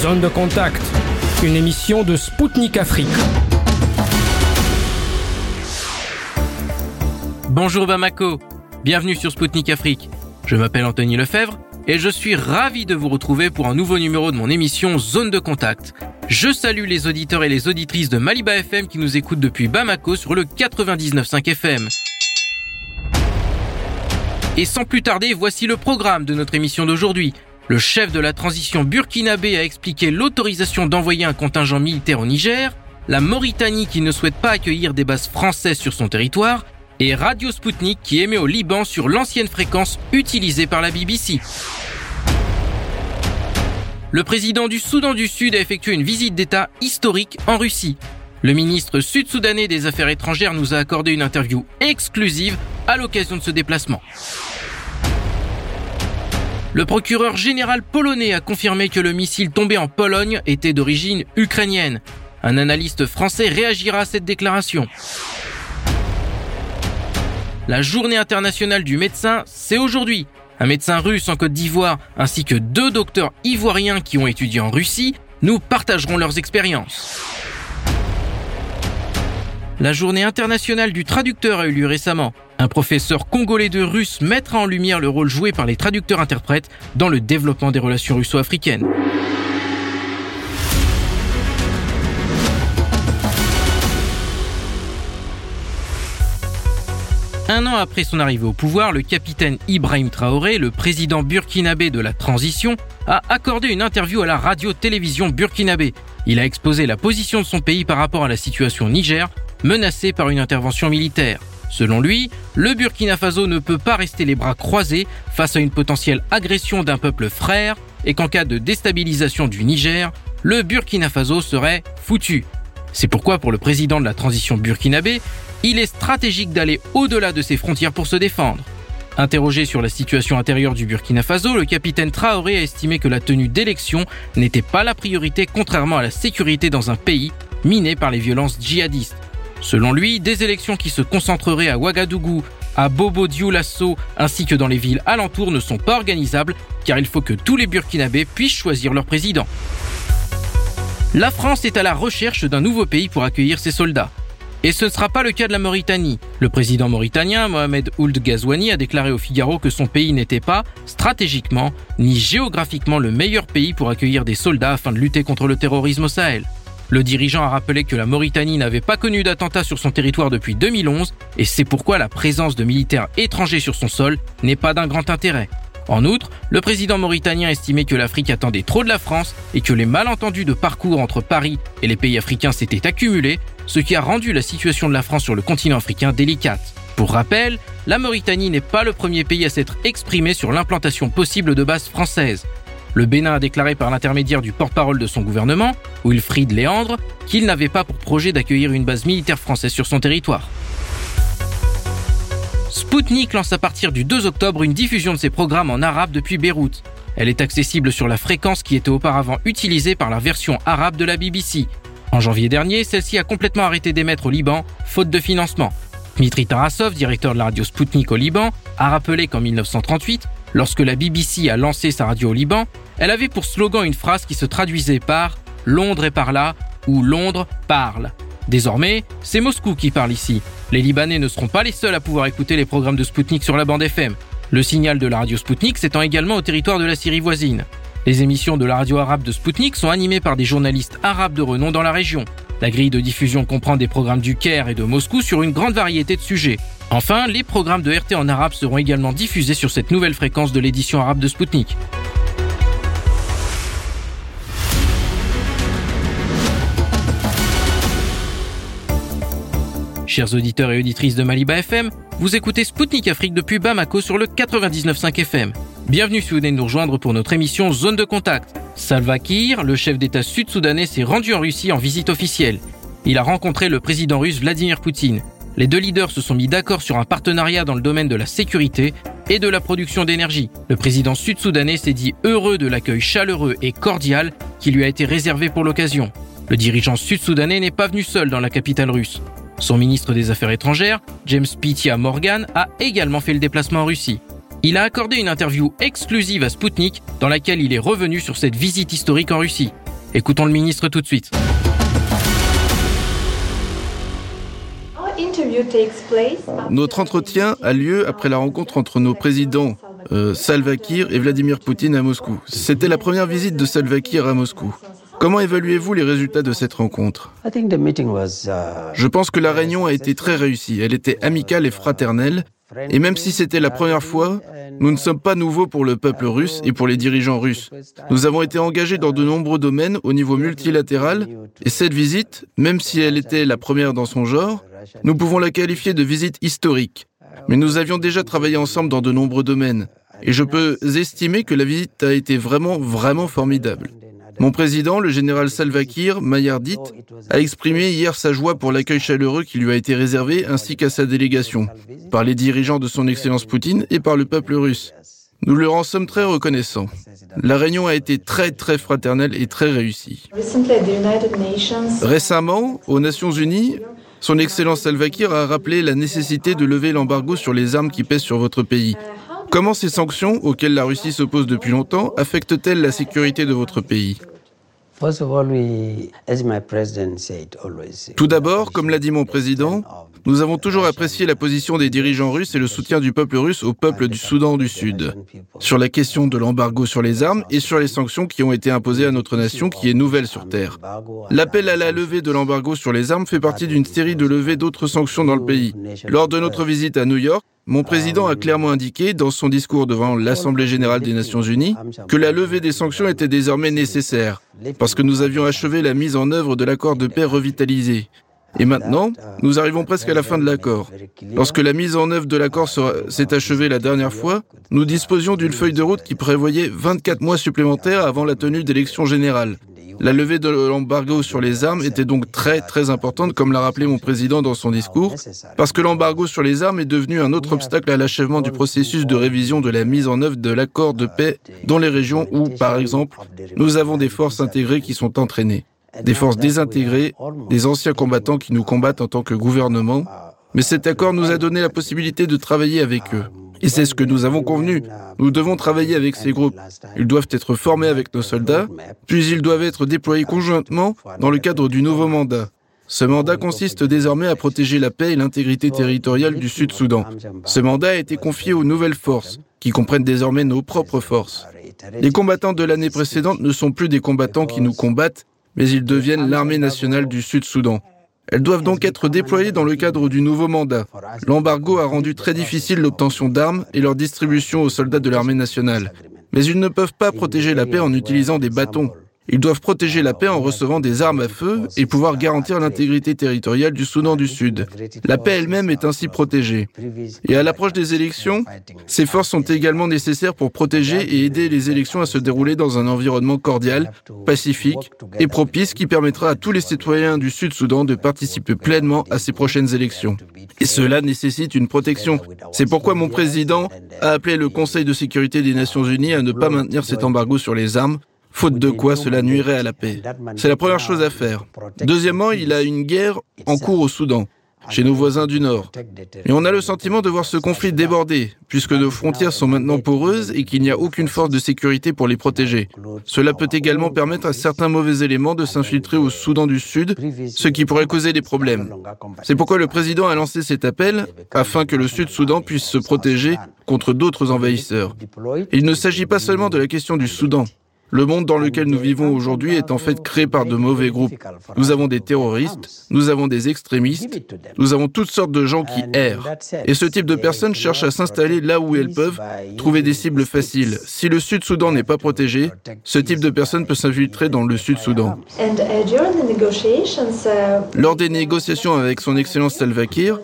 Zone de contact, une émission de Spoutnik Afrique. Bonjour Bamako, bienvenue sur Spoutnik Afrique. Je m'appelle Anthony Lefebvre et je suis ravi de vous retrouver pour un nouveau numéro de mon émission Zone de contact. Je salue les auditeurs et les auditrices de Maliba FM qui nous écoutent depuis Bamako sur le 99.5 FM. Et sans plus tarder, voici le programme de notre émission d'aujourd'hui. Le chef de la transition burkinabé a expliqué l'autorisation d'envoyer un contingent militaire au Niger, la Mauritanie qui ne souhaite pas accueillir des bases françaises sur son territoire, et Radio Sputnik qui émet au Liban sur l'ancienne fréquence utilisée par la BBC. Le président du Soudan du Sud a effectué une visite d'État historique en Russie. Le ministre sud-soudanais des Affaires étrangères nous a accordé une interview exclusive à l'occasion de ce déplacement. Le procureur général polonais a confirmé que le missile tombé en Pologne était d'origine ukrainienne. Un analyste français réagira à cette déclaration. La journée internationale du médecin, c'est aujourd'hui. Un médecin russe en Côte d'Ivoire ainsi que deux docteurs ivoiriens qui ont étudié en Russie nous partageront leurs expériences. La journée internationale du traducteur a eu lieu récemment. Un professeur congolais de russe mettra en lumière le rôle joué par les traducteurs-interprètes dans le développement des relations russo-africaines. Un an après son arrivée au pouvoir, le capitaine Ibrahim Traoré, le président burkinabé de la transition, a accordé une interview à la radio-télévision burkinabé. Il a exposé la position de son pays par rapport à la situation au Niger, menacée par une intervention militaire. Selon lui, le Burkina Faso ne peut pas rester les bras croisés face à une potentielle agression d'un peuple frère et qu'en cas de déstabilisation du Niger, le Burkina Faso serait foutu. C'est pourquoi pour le président de la transition burkinabé, il est stratégique d'aller au-delà de ses frontières pour se défendre. Interrogé sur la situation intérieure du Burkina Faso, le capitaine Traoré a estimé que la tenue d'élections n'était pas la priorité contrairement à la sécurité dans un pays miné par les violences djihadistes. Selon lui, des élections qui se concentreraient à Ouagadougou, à Bobo Dioulasso ainsi que dans les villes alentours ne sont pas organisables car il faut que tous les Burkinabés puissent choisir leur président. La France est à la recherche d'un nouveau pays pour accueillir ses soldats. Et ce ne sera pas le cas de la Mauritanie. Le président mauritanien Mohamed Ould Ghazouani a déclaré au Figaro que son pays n'était pas, stratégiquement, ni géographiquement le meilleur pays pour accueillir des soldats afin de lutter contre le terrorisme au Sahel. Le dirigeant a rappelé que la Mauritanie n'avait pas connu d'attentat sur son territoire depuis 2011 et c'est pourquoi la présence de militaires étrangers sur son sol n'est pas d'un grand intérêt. En outre, le président mauritanien estimait que l'Afrique attendait trop de la France et que les malentendus de parcours entre Paris et les pays africains s'étaient accumulés, ce qui a rendu la situation de la France sur le continent africain délicate. Pour rappel, la Mauritanie n'est pas le premier pays à s'être exprimé sur l'implantation possible de bases françaises. Le Bénin a déclaré par l'intermédiaire du porte-parole de son gouvernement, Wilfried Léandre, qu'il n'avait pas pour projet d'accueillir une base militaire française sur son territoire. Spoutnik lance à partir du 2 octobre une diffusion de ses programmes en arabe depuis Beyrouth. Elle est accessible sur la fréquence qui était auparavant utilisée par la version arabe de la BBC. En janvier dernier, celle-ci a complètement arrêté d'émettre au Liban, faute de financement. Dmitri Tarasov, directeur de la radio Spoutnik au Liban, a rappelé qu'en 1938, Lorsque la BBC a lancé sa radio au Liban, elle avait pour slogan une phrase qui se traduisait par Londres est par là ou Londres parle. Désormais, c'est Moscou qui parle ici. Les Libanais ne seront pas les seuls à pouvoir écouter les programmes de Spoutnik sur la bande FM. Le signal de la radio Spoutnik s'étend également au territoire de la Syrie voisine. Les émissions de la radio arabe de Spoutnik sont animées par des journalistes arabes de renom dans la région. La grille de diffusion comprend des programmes du Caire et de Moscou sur une grande variété de sujets. Enfin, les programmes de RT en arabe seront également diffusés sur cette nouvelle fréquence de l'édition arabe de Spoutnik. Chers auditeurs et auditrices de Maliba FM, vous écoutez Spoutnik Afrique depuis Bamako sur le 99.5 FM. Bienvenue si vous venez nous rejoindre pour notre émission Zone de contact. Salva Kiir, le chef d'État sud-soudanais, s'est rendu en Russie en visite officielle. Il a rencontré le président russe Vladimir Poutine. Les deux leaders se sont mis d'accord sur un partenariat dans le domaine de la sécurité et de la production d'énergie. Le président sud-soudanais s'est dit heureux de l'accueil chaleureux et cordial qui lui a été réservé pour l'occasion. Le dirigeant sud-soudanais n'est pas venu seul dans la capitale russe. Son ministre des Affaires étrangères, James Pitia Morgan, a également fait le déplacement en Russie. Il a accordé une interview exclusive à Sputnik dans laquelle il est revenu sur cette visite historique en Russie. Écoutons le ministre tout de suite. Notre entretien a lieu après la rencontre entre nos présidents euh, Salva Kiir et Vladimir Poutine à Moscou. C'était la première visite de Salva Kiir à Moscou. Comment évaluez-vous les résultats de cette rencontre? Je pense que la réunion a été très réussie. Elle était amicale et fraternelle. Et même si c'était la première fois, nous ne sommes pas nouveaux pour le peuple russe et pour les dirigeants russes. Nous avons été engagés dans de nombreux domaines au niveau multilatéral et cette visite, même si elle était la première dans son genre, nous pouvons la qualifier de visite historique. Mais nous avions déjà travaillé ensemble dans de nombreux domaines. Et je peux estimer que la visite a été vraiment, vraiment formidable. Mon président, le général Salva Kiir Mayardit, a exprimé hier sa joie pour l'accueil chaleureux qui lui a été réservé ainsi qu'à sa délégation, par les dirigeants de son Excellence Poutine et par le peuple russe. Nous leur en sommes très reconnaissants. La réunion a été très très fraternelle et très réussie. Récemment, aux Nations Unies, son Excellence Salva Kiir a rappelé la nécessité de lever l'embargo sur les armes qui pèsent sur votre pays. Comment ces sanctions, auxquelles la Russie s'oppose depuis longtemps, affectent-elles la sécurité de votre pays? Tout d'abord, comme l'a dit mon président, nous avons toujours apprécié la position des dirigeants russes et le soutien du peuple russe au peuple du Soudan du Sud, sur la question de l'embargo sur les armes et sur les sanctions qui ont été imposées à notre nation qui est nouvelle sur Terre. L'appel à la levée de l'embargo sur les armes fait partie d'une série de levées d'autres sanctions dans le pays. Lors de notre visite à New York, mon président a clairement indiqué dans son discours devant l'Assemblée générale des Nations unies que la levée des sanctions était désormais nécessaire, parce que nous avions achevé la mise en œuvre de l'accord de paix revitalisé. Et maintenant, nous arrivons presque à la fin de l'accord. Lorsque la mise en œuvre de l'accord s'est achevée la dernière fois, nous disposions d'une feuille de route qui prévoyait 24 mois supplémentaires avant la tenue d'élections générales. La levée de l'embargo sur les armes était donc très très importante, comme l'a rappelé mon président dans son discours, parce que l'embargo sur les armes est devenu un autre obstacle à l'achèvement du processus de révision de la mise en œuvre de l'accord de paix dans les régions où, par exemple, nous avons des forces intégrées qui sont entraînées des forces désintégrées, des anciens combattants qui nous combattent en tant que gouvernement. Mais cet accord nous a donné la possibilité de travailler avec eux. Et c'est ce que nous avons convenu. Nous devons travailler avec ces groupes. Ils doivent être formés avec nos soldats, puis ils doivent être déployés conjointement dans le cadre du nouveau mandat. Ce mandat consiste désormais à protéger la paix et l'intégrité territoriale du Sud-Soudan. Ce mandat a été confié aux nouvelles forces, qui comprennent désormais nos propres forces. Les combattants de l'année précédente ne sont plus des combattants qui nous combattent, mais ils deviennent l'armée nationale du Sud-Soudan. Elles doivent donc être déployées dans le cadre du nouveau mandat. L'embargo a rendu très difficile l'obtention d'armes et leur distribution aux soldats de l'armée nationale. Mais ils ne peuvent pas protéger la paix en utilisant des bâtons. Ils doivent protéger la paix en recevant des armes à feu et pouvoir garantir l'intégrité territoriale du Soudan du Sud. La paix elle-même est ainsi protégée. Et à l'approche des élections, ces forces sont également nécessaires pour protéger et aider les élections à se dérouler dans un environnement cordial, pacifique et propice qui permettra à tous les citoyens du Sud-Soudan de participer pleinement à ces prochaines élections. Et cela nécessite une protection. C'est pourquoi mon président a appelé le Conseil de sécurité des Nations Unies à ne pas maintenir cet embargo sur les armes faute de quoi cela nuirait à la paix. C'est la première chose à faire. Deuxièmement, il a une guerre en cours au Soudan, chez nos voisins du Nord. Et on a le sentiment de voir ce conflit déborder, puisque nos frontières sont maintenant poreuses et qu'il n'y a aucune force de sécurité pour les protéger. Cela peut également permettre à certains mauvais éléments de s'infiltrer au Soudan du Sud, ce qui pourrait causer des problèmes. C'est pourquoi le président a lancé cet appel afin que le Sud-Soudan puisse se protéger contre d'autres envahisseurs. il ne s'agit pas seulement de la question du Soudan. Le monde dans lequel nous vivons aujourd'hui est en fait créé par de mauvais groupes. Nous avons des terroristes, nous avons des extrémistes, nous avons toutes sortes de gens qui errent. Et ce type de personnes cherchent à s'installer là où elles peuvent, trouver des cibles faciles. Si le Sud-Soudan n'est pas protégé, ce type de personne peut s'infiltrer dans le Sud-Soudan. Lors des négociations avec son Excellence Salva Kiir,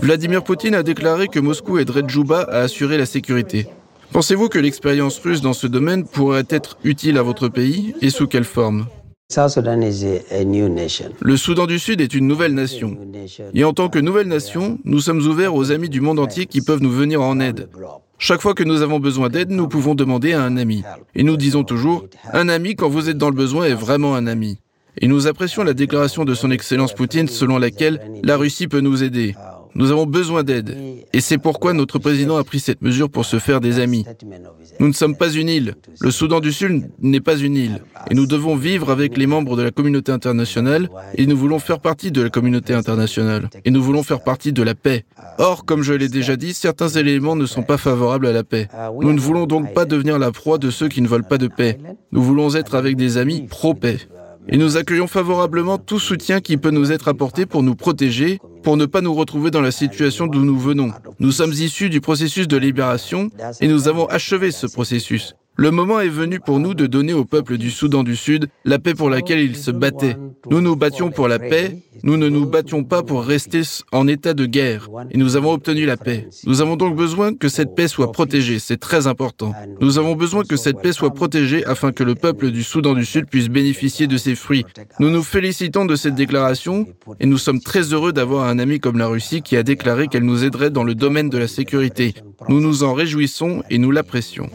Vladimir Poutine a déclaré que Moscou aiderait Djouba à assurer la sécurité. Pensez-vous que l'expérience russe dans ce domaine pourrait être utile à votre pays et sous quelle forme? Le Soudan du Sud est une nouvelle nation. Et en tant que nouvelle nation, nous sommes ouverts aux amis du monde entier qui peuvent nous venir en aide. Chaque fois que nous avons besoin d'aide, nous pouvons demander à un ami. Et nous disons toujours, un ami quand vous êtes dans le besoin est vraiment un ami. Et nous apprécions la déclaration de son Excellence Poutine selon laquelle la Russie peut nous aider. Nous avons besoin d'aide. Et c'est pourquoi notre président a pris cette mesure pour se faire des amis. Nous ne sommes pas une île. Le Soudan du Sud n'est pas une île. Et nous devons vivre avec les membres de la communauté internationale et nous voulons faire partie de la communauté internationale. Et nous voulons faire partie de la paix. Or, comme je l'ai déjà dit, certains éléments ne sont pas favorables à la paix. Nous ne voulons donc pas devenir la proie de ceux qui ne veulent pas de paix. Nous voulons être avec des amis pro-paix. Et nous accueillons favorablement tout soutien qui peut nous être apporté pour nous protéger, pour ne pas nous retrouver dans la situation d'où nous venons. Nous sommes issus du processus de libération et nous avons achevé ce processus. Le moment est venu pour nous de donner au peuple du Soudan du Sud la paix pour laquelle il se battait. Nous nous battions pour la paix, nous ne nous battions pas pour rester en état de guerre. Et nous avons obtenu la paix. Nous avons donc besoin que cette paix soit protégée, c'est très important. Nous avons besoin que cette paix soit protégée afin que le peuple du Soudan du Sud puisse bénéficier de ses fruits. Nous nous félicitons de cette déclaration et nous sommes très heureux d'avoir un ami comme la Russie qui a déclaré qu'elle nous aiderait dans le domaine de la sécurité. Nous nous en réjouissons et nous l'apprécions.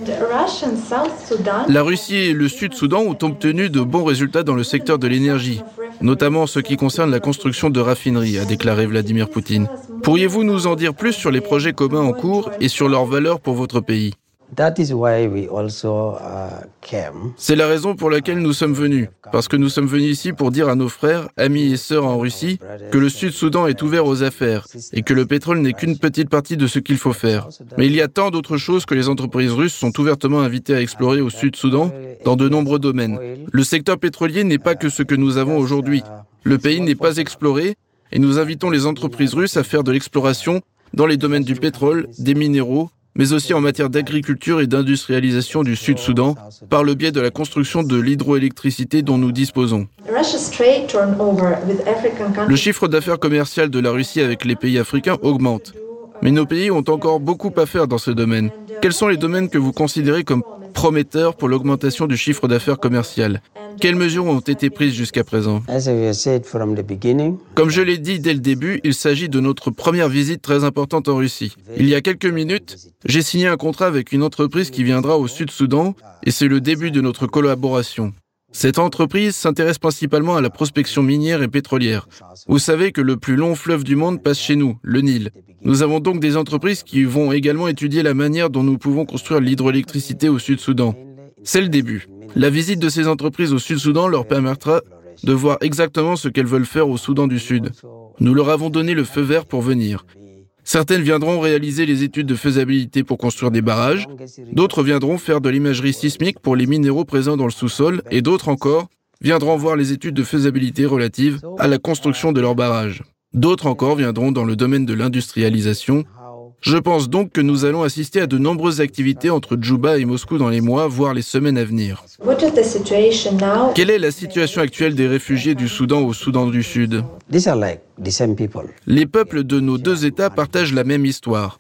La Russie et le Sud-Soudan ont obtenu de bons résultats dans le secteur de l'énergie, notamment en ce qui concerne la construction de raffineries, a déclaré Vladimir Poutine. Pourriez-vous nous en dire plus sur les projets communs en cours et sur leurs valeurs pour votre pays? C'est la raison pour laquelle nous sommes venus, parce que nous sommes venus ici pour dire à nos frères, amis et sœurs en Russie que le Sud-Soudan est ouvert aux affaires et que le pétrole n'est qu'une petite partie de ce qu'il faut faire. Mais il y a tant d'autres choses que les entreprises russes sont ouvertement invitées à explorer au Sud-Soudan dans de nombreux domaines. Le secteur pétrolier n'est pas que ce que nous avons aujourd'hui. Le pays n'est pas exploré et nous invitons les entreprises russes à faire de l'exploration dans les domaines du pétrole, des minéraux, mais aussi en matière d'agriculture et d'industrialisation du Sud-Soudan par le biais de la construction de l'hydroélectricité dont nous disposons. Le chiffre d'affaires commercial de la Russie avec les pays africains augmente. Mais nos pays ont encore beaucoup à faire dans ce domaine. Quels sont les domaines que vous considérez comme prometteurs pour l'augmentation du chiffre d'affaires commercial? Quelles mesures ont été prises jusqu'à présent Comme je l'ai dit dès le début, il s'agit de notre première visite très importante en Russie. Il y a quelques minutes, j'ai signé un contrat avec une entreprise qui viendra au Sud-Soudan et c'est le début de notre collaboration. Cette entreprise s'intéresse principalement à la prospection minière et pétrolière. Vous savez que le plus long fleuve du monde passe chez nous, le Nil. Nous avons donc des entreprises qui vont également étudier la manière dont nous pouvons construire l'hydroélectricité au Sud-Soudan. C'est le début. La visite de ces entreprises au Sud-Soudan leur permettra de voir exactement ce qu'elles veulent faire au Soudan du Sud. Nous leur avons donné le feu vert pour venir. Certaines viendront réaliser les études de faisabilité pour construire des barrages, d'autres viendront faire de l'imagerie sismique pour les minéraux présents dans le sous-sol, et d'autres encore viendront voir les études de faisabilité relatives à la construction de leurs barrages. D'autres encore viendront dans le domaine de l'industrialisation je pense donc que nous allons assister à de nombreuses activités entre Djouba et Moscou dans les mois, voire les semaines à venir. Quelle est la situation actuelle des réfugiés du Soudan au Soudan du Sud? Les peuples de nos deux États partagent la même histoire.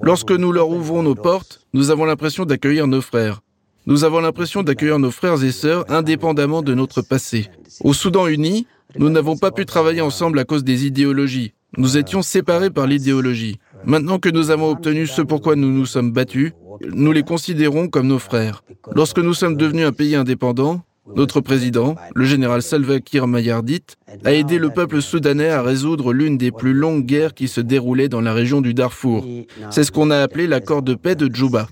Lorsque nous leur ouvrons nos portes, nous avons l'impression d'accueillir nos frères. Nous avons l'impression d'accueillir nos frères et sœurs indépendamment de notre passé. Au Soudan uni, nous n'avons pas pu travailler ensemble à cause des idéologies. Nous étions séparés par l'idéologie. Maintenant que nous avons obtenu ce pourquoi nous nous sommes battus, nous les considérons comme nos frères. Lorsque nous sommes devenus un pays indépendant, notre président, le général Salva Kiir Mayardit, a aidé le peuple soudanais à résoudre l'une des plus longues guerres qui se déroulaient dans la région du Darfour. C'est ce qu'on a appelé l'accord de paix de Djouba.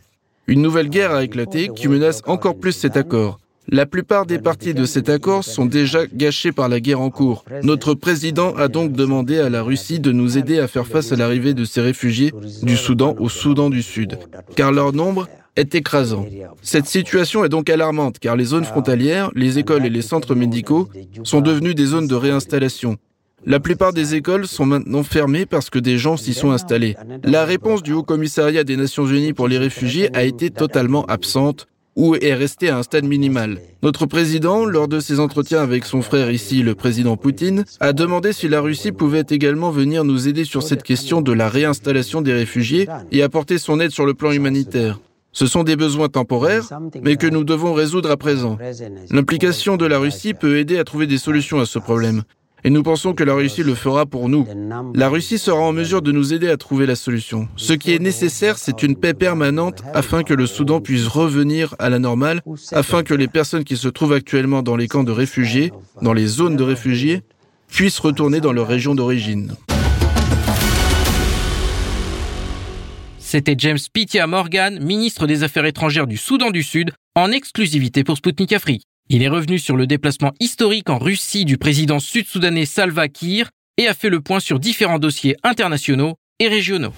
Une nouvelle guerre a éclaté qui menace encore plus cet accord. La plupart des parties de cet accord sont déjà gâchées par la guerre en cours. Notre président a donc demandé à la Russie de nous aider à faire face à l'arrivée de ces réfugiés du Soudan au Soudan du Sud, car leur nombre est écrasant. Cette situation est donc alarmante car les zones frontalières, les écoles et les centres médicaux sont devenus des zones de réinstallation. La plupart des écoles sont maintenant fermées parce que des gens s'y sont installés. La réponse du Haut Commissariat des Nations Unies pour les réfugiés a été totalement absente ou est resté à un stade minimal. Notre président, lors de ses entretiens avec son frère ici, le président Poutine, a demandé si la Russie pouvait également venir nous aider sur cette question de la réinstallation des réfugiés et apporter son aide sur le plan humanitaire. Ce sont des besoins temporaires, mais que nous devons résoudre à présent. L'implication de la Russie peut aider à trouver des solutions à ce problème. Et nous pensons que la Russie le fera pour nous. La Russie sera en mesure de nous aider à trouver la solution. Ce qui est nécessaire, c'est une paix permanente afin que le Soudan puisse revenir à la normale, afin que les personnes qui se trouvent actuellement dans les camps de réfugiés, dans les zones de réfugiés, puissent retourner dans leur région d'origine. c'était James Pitia Morgan, ministre des Affaires étrangères du Soudan du Sud, en exclusivité pour Sputnik Afrique. Il est revenu sur le déplacement historique en Russie du président sud-soudanais Salva Kiir et a fait le point sur différents dossiers internationaux et régionaux.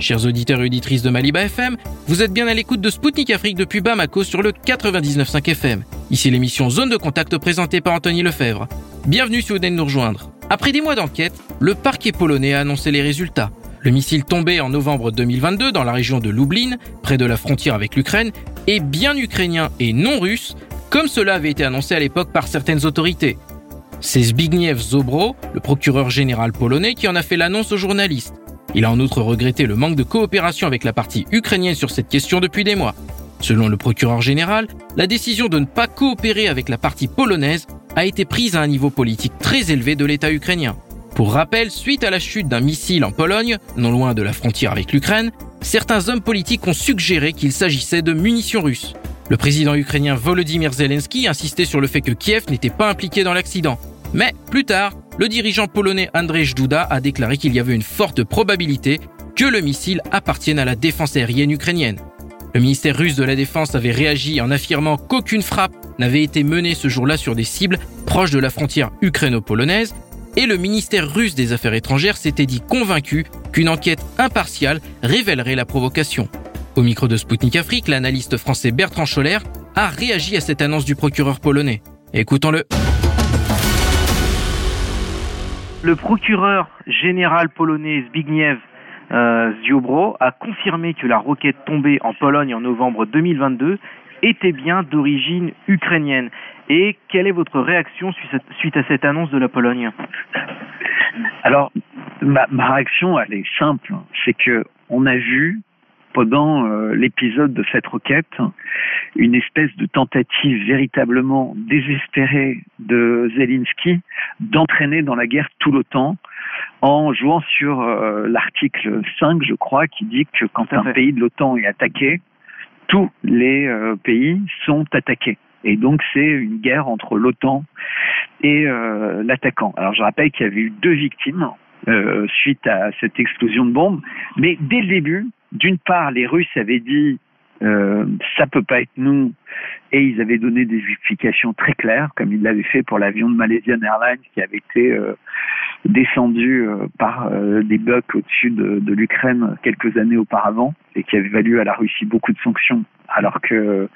Chers auditeurs et auditrices de Maliba FM, vous êtes bien à l'écoute de Spoutnik Afrique depuis Bamako sur le 99.5 FM. Ici l'émission Zone de contact présentée par Anthony Lefebvre. Bienvenue si vous venez de nous rejoindre. Après des mois d'enquête, le parquet polonais a annoncé les résultats. Le missile tombé en novembre 2022 dans la région de Lublin, près de la frontière avec l'Ukraine, est bien ukrainien et non russe, comme cela avait été annoncé à l'époque par certaines autorités. C'est Zbigniew Zobro, le procureur général polonais, qui en a fait l'annonce aux journalistes. Il a en outre regretté le manque de coopération avec la partie ukrainienne sur cette question depuis des mois. Selon le procureur général, la décision de ne pas coopérer avec la partie polonaise a été prise à un niveau politique très élevé de l'État ukrainien. Pour rappel, suite à la chute d'un missile en Pologne, non loin de la frontière avec l'Ukraine, certains hommes politiques ont suggéré qu'il s'agissait de munitions russes. Le président ukrainien Volodymyr Zelensky insistait sur le fait que Kiev n'était pas impliqué dans l'accident. Mais plus tard, le dirigeant polonais Andrzej Duda a déclaré qu'il y avait une forte probabilité que le missile appartienne à la défense aérienne ukrainienne. Le ministère russe de la Défense avait réagi en affirmant qu'aucune frappe n'avait été menée ce jour-là sur des cibles proches de la frontière ukraino-polonaise, et le ministère russe des Affaires étrangères s'était dit convaincu qu'une enquête impartiale révélerait la provocation. Au micro de Sputnik Afrique, l'analyste français Bertrand Scholler a réagi à cette annonce du procureur polonais. Écoutons-le. Le procureur général polonais Zbigniew euh, Ziobro a confirmé que la roquette tombée en Pologne en novembre 2022 était bien d'origine ukrainienne. Et quelle est votre réaction suite à cette annonce de la Pologne Alors, ma, ma, réaction, elle est simple. C'est que on a vu pendant euh, l'épisode de cette requête une espèce de tentative véritablement désespérée de Zelensky d'entraîner dans la guerre tout l'OTAN en jouant sur euh, l'article 5, je crois, qui dit que quand un pays de l'OTAN est attaqué, tous les euh, pays sont attaqués. Et donc c'est une guerre entre l'OTAN et l'attaquant. Alors je rappelle qu'il y avait eu deux victimes suite à cette explosion de bombe, mais dès le début, d'une part, les Russes avaient dit euh, ça peut pas être nous, et ils avaient donné des justifications très claires, comme ils l'avaient fait pour l'avion de Malaysian Airlines qui avait été euh, descendu euh, par des bugs au-dessus de, l'Ukraine quelques années auparavant et qui avait valu à la Russie beaucoup de sanctions, alors que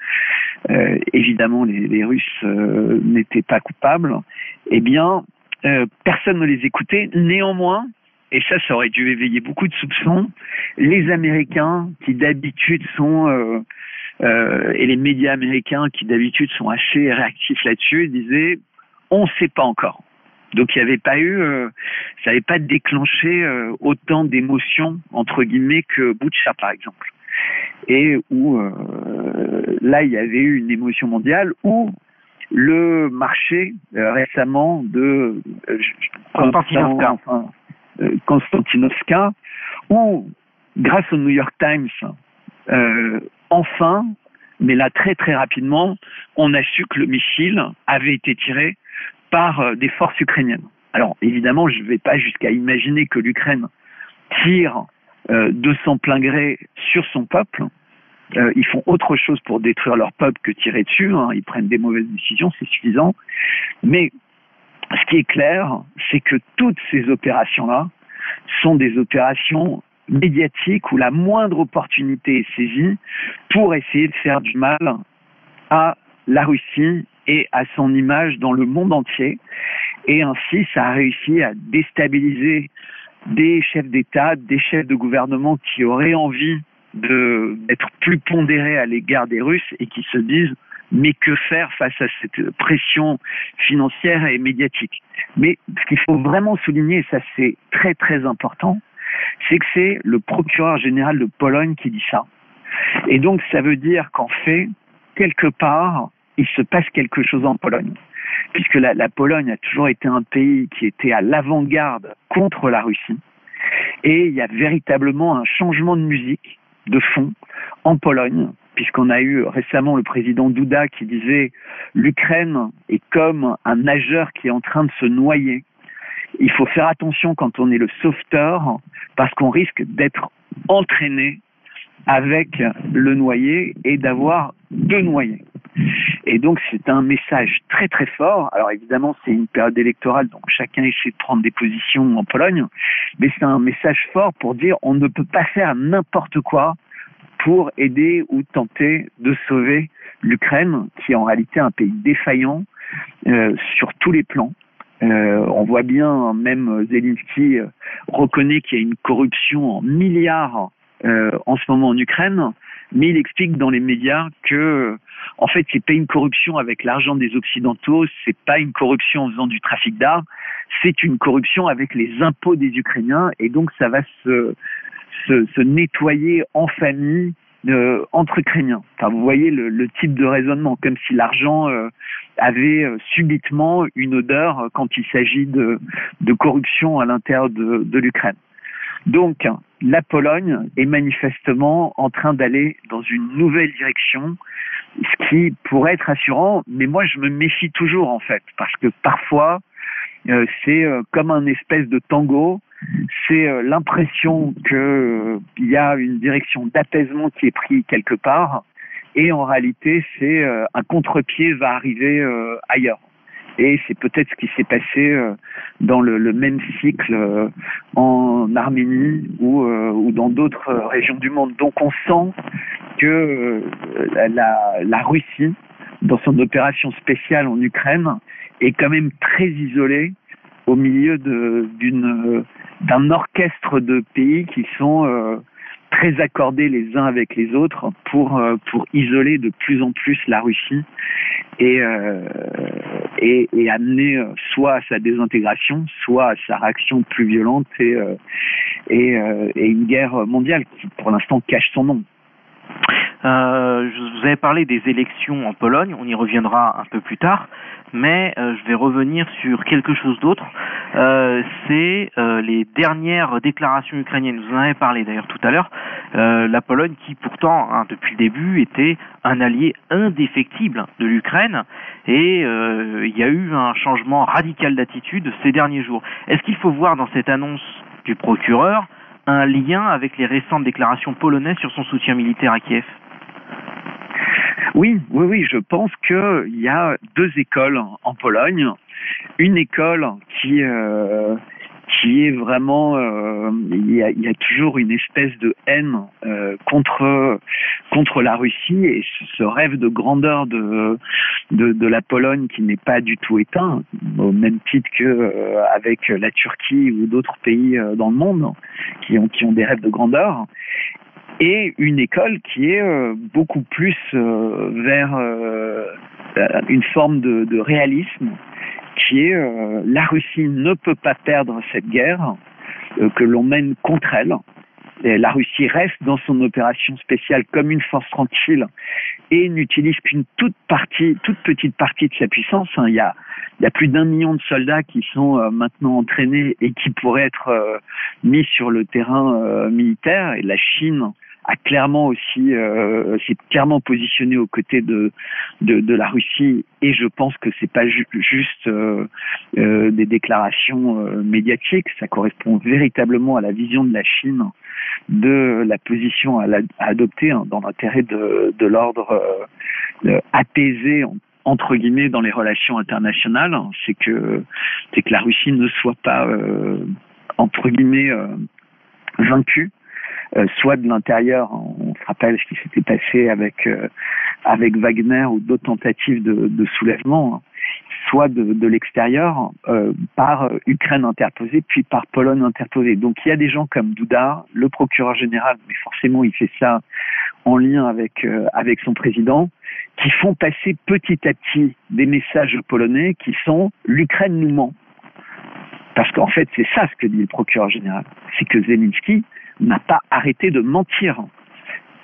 évidemment les Russes n'étaient pas coupables. Eh bien, personne ne les écoutait. Néanmoins, et ça, ça aurait dû éveiller beaucoup de soupçons. Les Américains, qui d'habitude sont, euh, euh, et les médias américains, qui d'habitude sont assez réactifs là-dessus, disaient, on ne sait pas encore. Donc il n'y avait pas eu, euh, ça n'avait pas déclenché euh, autant d'émotions entre guillemets que Butcha par exemple, et où euh, là il y avait eu une émotion mondiale où le marché récemment de Constantinovka, enfin, Konstantinovka, où, grâce au New York Times, euh, enfin, mais là très très rapidement, on a su que le missile avait été tiré par euh, des forces ukrainiennes. Alors évidemment, je ne vais pas jusqu'à imaginer que l'Ukraine tire euh, de son plein gré sur son peuple. Euh, ils font autre chose pour détruire leur peuple que tirer dessus. Hein. Ils prennent des mauvaises décisions, c'est suffisant. Mais ce qui est clair, c'est que toutes ces opérations-là sont des opérations médiatiques où la moindre opportunité est saisie pour essayer de faire du mal à la Russie et à son image dans le monde entier. Et ainsi, ça a réussi à déstabiliser des chefs d'État, des chefs de gouvernement qui auraient envie d'être plus pondérés à l'égard des Russes et qui se disent mais que faire face à cette pression financière et médiatique? Mais ce qu'il faut vraiment souligner, et ça c'est très très important, c'est que c'est le procureur général de Pologne qui dit ça. Et donc ça veut dire qu'en fait, quelque part, il se passe quelque chose en Pologne. Puisque la, la Pologne a toujours été un pays qui était à l'avant-garde contre la Russie. Et il y a véritablement un changement de musique, de fond, en Pologne, puisqu'on a eu récemment le président Douda qui disait l'Ukraine est comme un nageur qui est en train de se noyer il faut faire attention quand on est le sauveteur parce qu'on risque d'être entraîné avec le noyé et d'avoir deux noyés. Et donc c'est un message très très fort. Alors évidemment c'est une période électorale, donc chacun essaie de prendre des positions en Pologne, mais c'est un message fort pour dire on ne peut pas faire n'importe quoi pour aider ou tenter de sauver l'Ukraine, qui est en réalité un pays défaillant euh, sur tous les plans. Euh, on voit bien, même Zelensky euh, reconnaît qu'il y a une corruption en milliards en ce moment en Ukraine, mais il explique dans les médias que, en fait, c'est pas une corruption avec l'argent des Occidentaux, c'est pas une corruption en faisant du trafic d'armes, c'est une corruption avec les impôts des Ukrainiens, et donc ça va se, se, nettoyer en famille euh, entre Ukrainiens. Enfin, vous voyez le, type de raisonnement, comme si l'argent euh, avait euh, subitement une odeur quand il s'agit de, corruption à l'intérieur de, l'Ukraine. Donc, la Pologne est manifestement en train d'aller dans une nouvelle direction, ce qui pourrait être rassurant, mais moi je me méfie toujours en fait, parce que parfois c'est comme un espèce de tango, c'est euh, l'impression qu'il y a une direction d'apaisement qui est prise quelque part, et en réalité c'est un contre-pied va arriver ailleurs. Et c'est peut-être ce qui s'est passé euh, dans le, même cycle euh, en Arménie ou, euh, dans d'autres régions du monde. Donc on sent que la, Russie, dans son opération spéciale en Ukraine, est quand même très isolée au milieu d'une d'un orchestre de pays qui sont très accordés les uns avec les autres pour pour isoler de plus en plus la Russie et et, amener euh, soit à sa désintégration, soit à sa réaction plus violente et, euh, et, euh, et une guerre mondiale qui, pour l'instant, cache son nom. Euh, je vous avais parlé des élections en Pologne, on y reviendra un peu plus tard, mais euh, je vais revenir sur quelque chose d'autre. Euh, c'est les dernières déclarations ukrainiennes. Vous en avez parlé d'ailleurs tout à l'heure. la Pologne, qui pourtant, hein, depuis le début, était un allié indéfectible de l'Ukraine, et il y a eu un changement radical d'attitude ces derniers jours. Est-ce qu'il faut voir dans cette annonce du procureur un lien avec les récentes déclarations polonaises sur son soutien militaire à Kiev? Oui, oui, oui, je pense qu'il y a deux écoles en Pologne. Une école qui euh, qui est vraiment euh, il, y a, toujours une espèce de haine euh, contre contre la Russie et ce rêve de grandeur de de, la Pologne qui n'est pas du tout éteint au même titre que euh, avec la Turquie ou d'autres pays dans le monde qui ont qui ont des rêves de grandeur et une école qui est euh, beaucoup plus vers une forme de, réalisme qui est euh, la Russie ne peut pas perdre cette guerre euh, que l'on mène contre elle. La Russie reste dans son opération spéciale comme une force tranquille et n'utilise qu'une toute petite partie de sa puissance. Hein. Il y a, il y a plus d'un million de soldats qui sont euh, maintenant entraînés et qui pourraient être euh, mis sur le terrain euh, militaire. Et la Chine a clairement aussi euh, s'est clairement positionné aux côtés de, de, la Russie. Et je pense que c'est pas ju juste euh, euh, des déclarations médiatiques. Ça correspond véritablement à la vision de la Chine de la position à, adopter hein, dans l'intérêt de, de l'ordre apaisé entre guillemets dans les relations internationales. C'est que c'est que la Russie ne soit pas entre guillemets vaincue euh, soit de l'intérieur, on se rappelle ce qui s'était passé avec euh, avec Wagner ou d'autres tentatives de, soulèvement, hein, soit de, l'extérieur euh, par Ukraine interposée, puis par Pologne interposée. Donc il y a des gens comme Douda, le procureur général, mais forcément il fait ça en lien avec avec son président, qui font passer petit à petit des messages polonais qui sont l'Ukraine nous ment. Parce qu'en fait, c'est ça ce que dit le procureur général. C'est que Zelensky n'a pas arrêté de mentir.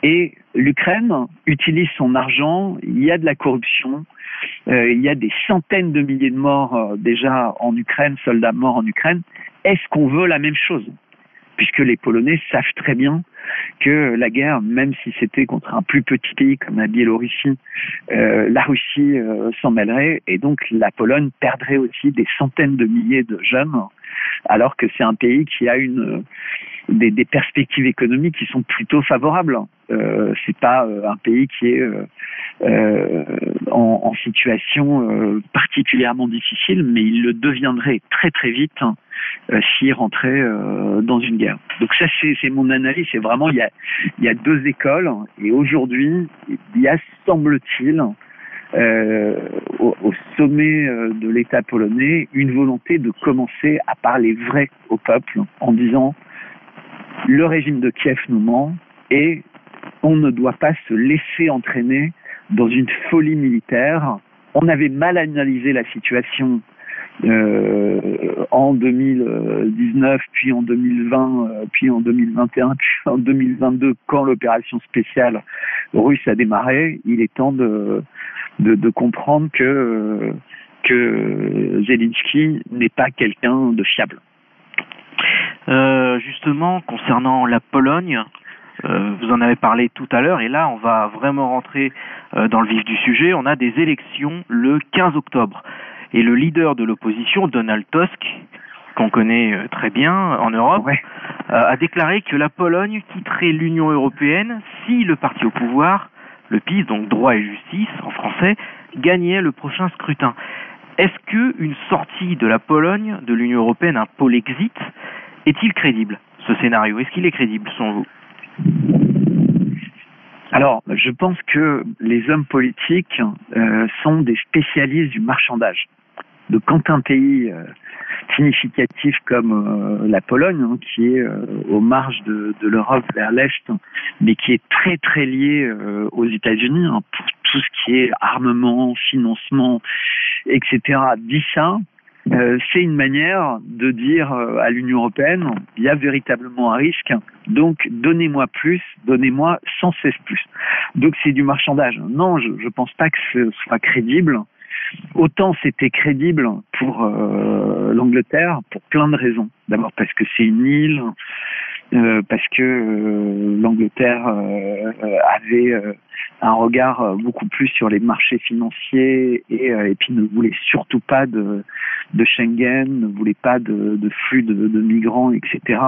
Et l'Ukraine utilise son argent, il y a de la corruption, euh, il y a des centaines de milliers de morts euh, déjà en Ukraine, soldats morts en Ukraine. Est-ce qu'on veut la même chose? Puisque les Polonais savent très bien que la guerre, même si c'était contre un plus petit pays comme la Biélorussie, euh, la Russie euh, s'en mêlerait et donc la Pologne perdrait aussi des centaines de milliers de jeunes, alors que c'est un pays qui a une des, des, perspectives économiques qui sont plutôt favorables. Euh, c'est pas euh, un pays qui est euh, euh en, situation euh, particulièrement difficile, mais il le deviendrait très très vite hein, s'il rentrait dans une guerre. Donc ça c'est mon analyse. C'est vraiment il y a deux écoles et aujourd'hui il y a semble-t-il euh, au, sommet de l'État polonais une volonté de commencer à parler vrai au peuple en disant le régime de Kiev nous ment et on ne doit pas se laisser entraîner dans une folie militaire. On avait mal analysé la situation euh, en 2019, puis en 2020, euh, puis en 2021, puis en 2022, quand l'opération spéciale russe a démarré, il est temps de, comprendre que, Zelensky n'est pas quelqu'un de fiable. Euh, justement, concernant la Pologne, vous en avez parlé tout à l'heure, et là, on va vraiment rentrer euh, dans le vif du sujet. On a des élections le 15 octobre. Et le leader de l'opposition, Donald Tusk, qu'on connaît euh, très bien en Europe, ouais. euh, a déclaré que la Pologne quitterait l'Union européenne si le parti au pouvoir, le PIS, donc droit et justice en français, gagnait le prochain scrutin. Est-ce que une sortie de la Pologne de l'Union européenne, un pôle exit, est-il crédible ce scénario? Est-ce qu'il est crédible selon vous? Alors, je pense que les hommes politiques euh, sont des spécialistes du marchandage. Donc, quand un pays euh, significatif comme euh, la Pologne, hein, qui est aux marges de, l'Europe vers l'Est, mais qui est très très lié aux États-Unis hein, pour tout ce qui est armement, financement, etc., dit ça, c'est une manière de dire euh, à l'Union européenne, il y a véritablement un risque, donc donnez-moi plus, donnez-moi sans cesse plus. Donc c'est du marchandage. Non, je ne pense pas que ce soit crédible. Autant c'était crédible pour euh, l'Angleterre pour plein de raisons. D'abord parce que c'est une île, euh, parce que euh, l'Angleterre euh, avait un regard beaucoup plus sur les marchés financiers et, et, puis ne voulait surtout pas de, de Schengen, ne voulait pas de, de flux de, de, migrants, etc.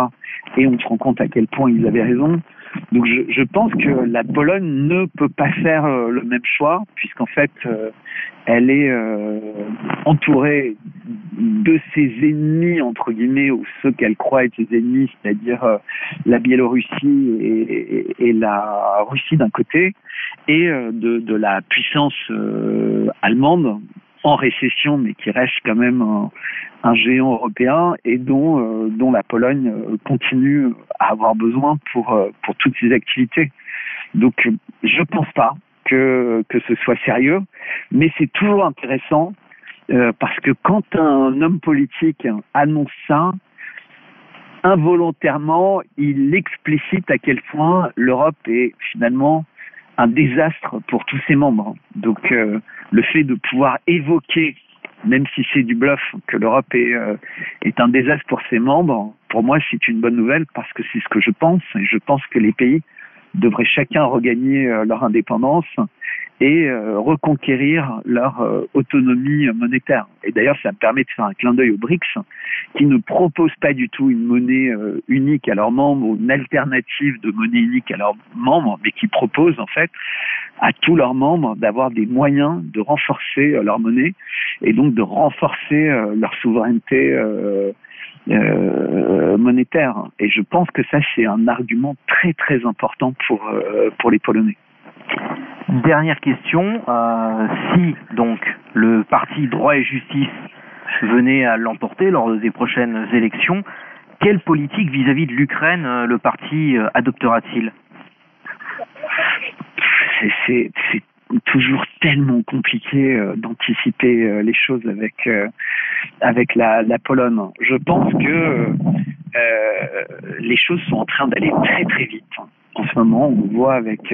Et on se rend compte à quel point ils avaient raison. Donc je, je pense que la Pologne ne peut pas faire le même choix, puisqu'en fait, elle est euh, entourée de ses ennemis, entre guillemets, ou ceux qu'elle croit être ses ennemis, c'est-à-dire euh, la Biélorussie et, la Russie d'un côté, et euh, de, la puissance euh, allemande en récession, mais qui reste quand même un, géant européen et dont, euh, dont la Pologne continue à avoir besoin pour, pour toutes ses activités. Donc je pense pas que, que ce soit sérieux, mais c'est toujours intéressant euh, parce que quand un homme politique annonce ça, involontairement, il explicite à quel point l'Europe est finalement un désastre pour tous ses membres. Donc euh, le fait de pouvoir évoquer, même si c'est du bluff, que l'Europe euh, est un désastre pour ses membres, pour moi c'est une bonne nouvelle parce que c'est ce que je pense et je pense que les pays devraient chacun regagner euh, leur indépendance et euh, reconquérir leur euh, autonomie monétaire. Et d'ailleurs, ça me permet de faire un clin d'œil aux BRICS, qui ne proposent pas du tout une monnaie unique à leurs membres ou une alternative de monnaie unique à leurs membres, mais qui proposent en fait à tous leurs membres d'avoir des moyens de renforcer leur monnaie et donc de renforcer leur souveraineté euh, monétaire. Et je pense que ça, c'est un argument très très important pour, euh, pour les Polonais. Dernière question, euh, si donc le parti droit et justice venait à l'emporter lors des prochaines élections, quelle politique vis-à-vis -vis de l'Ukraine le parti adoptera-t-il? C'est toujours tellement compliqué euh, d'anticiper euh, les choses avec euh, avec la, Pologne. Je pense que les choses sont en train d'aller très très vite. En ce moment, on voit avec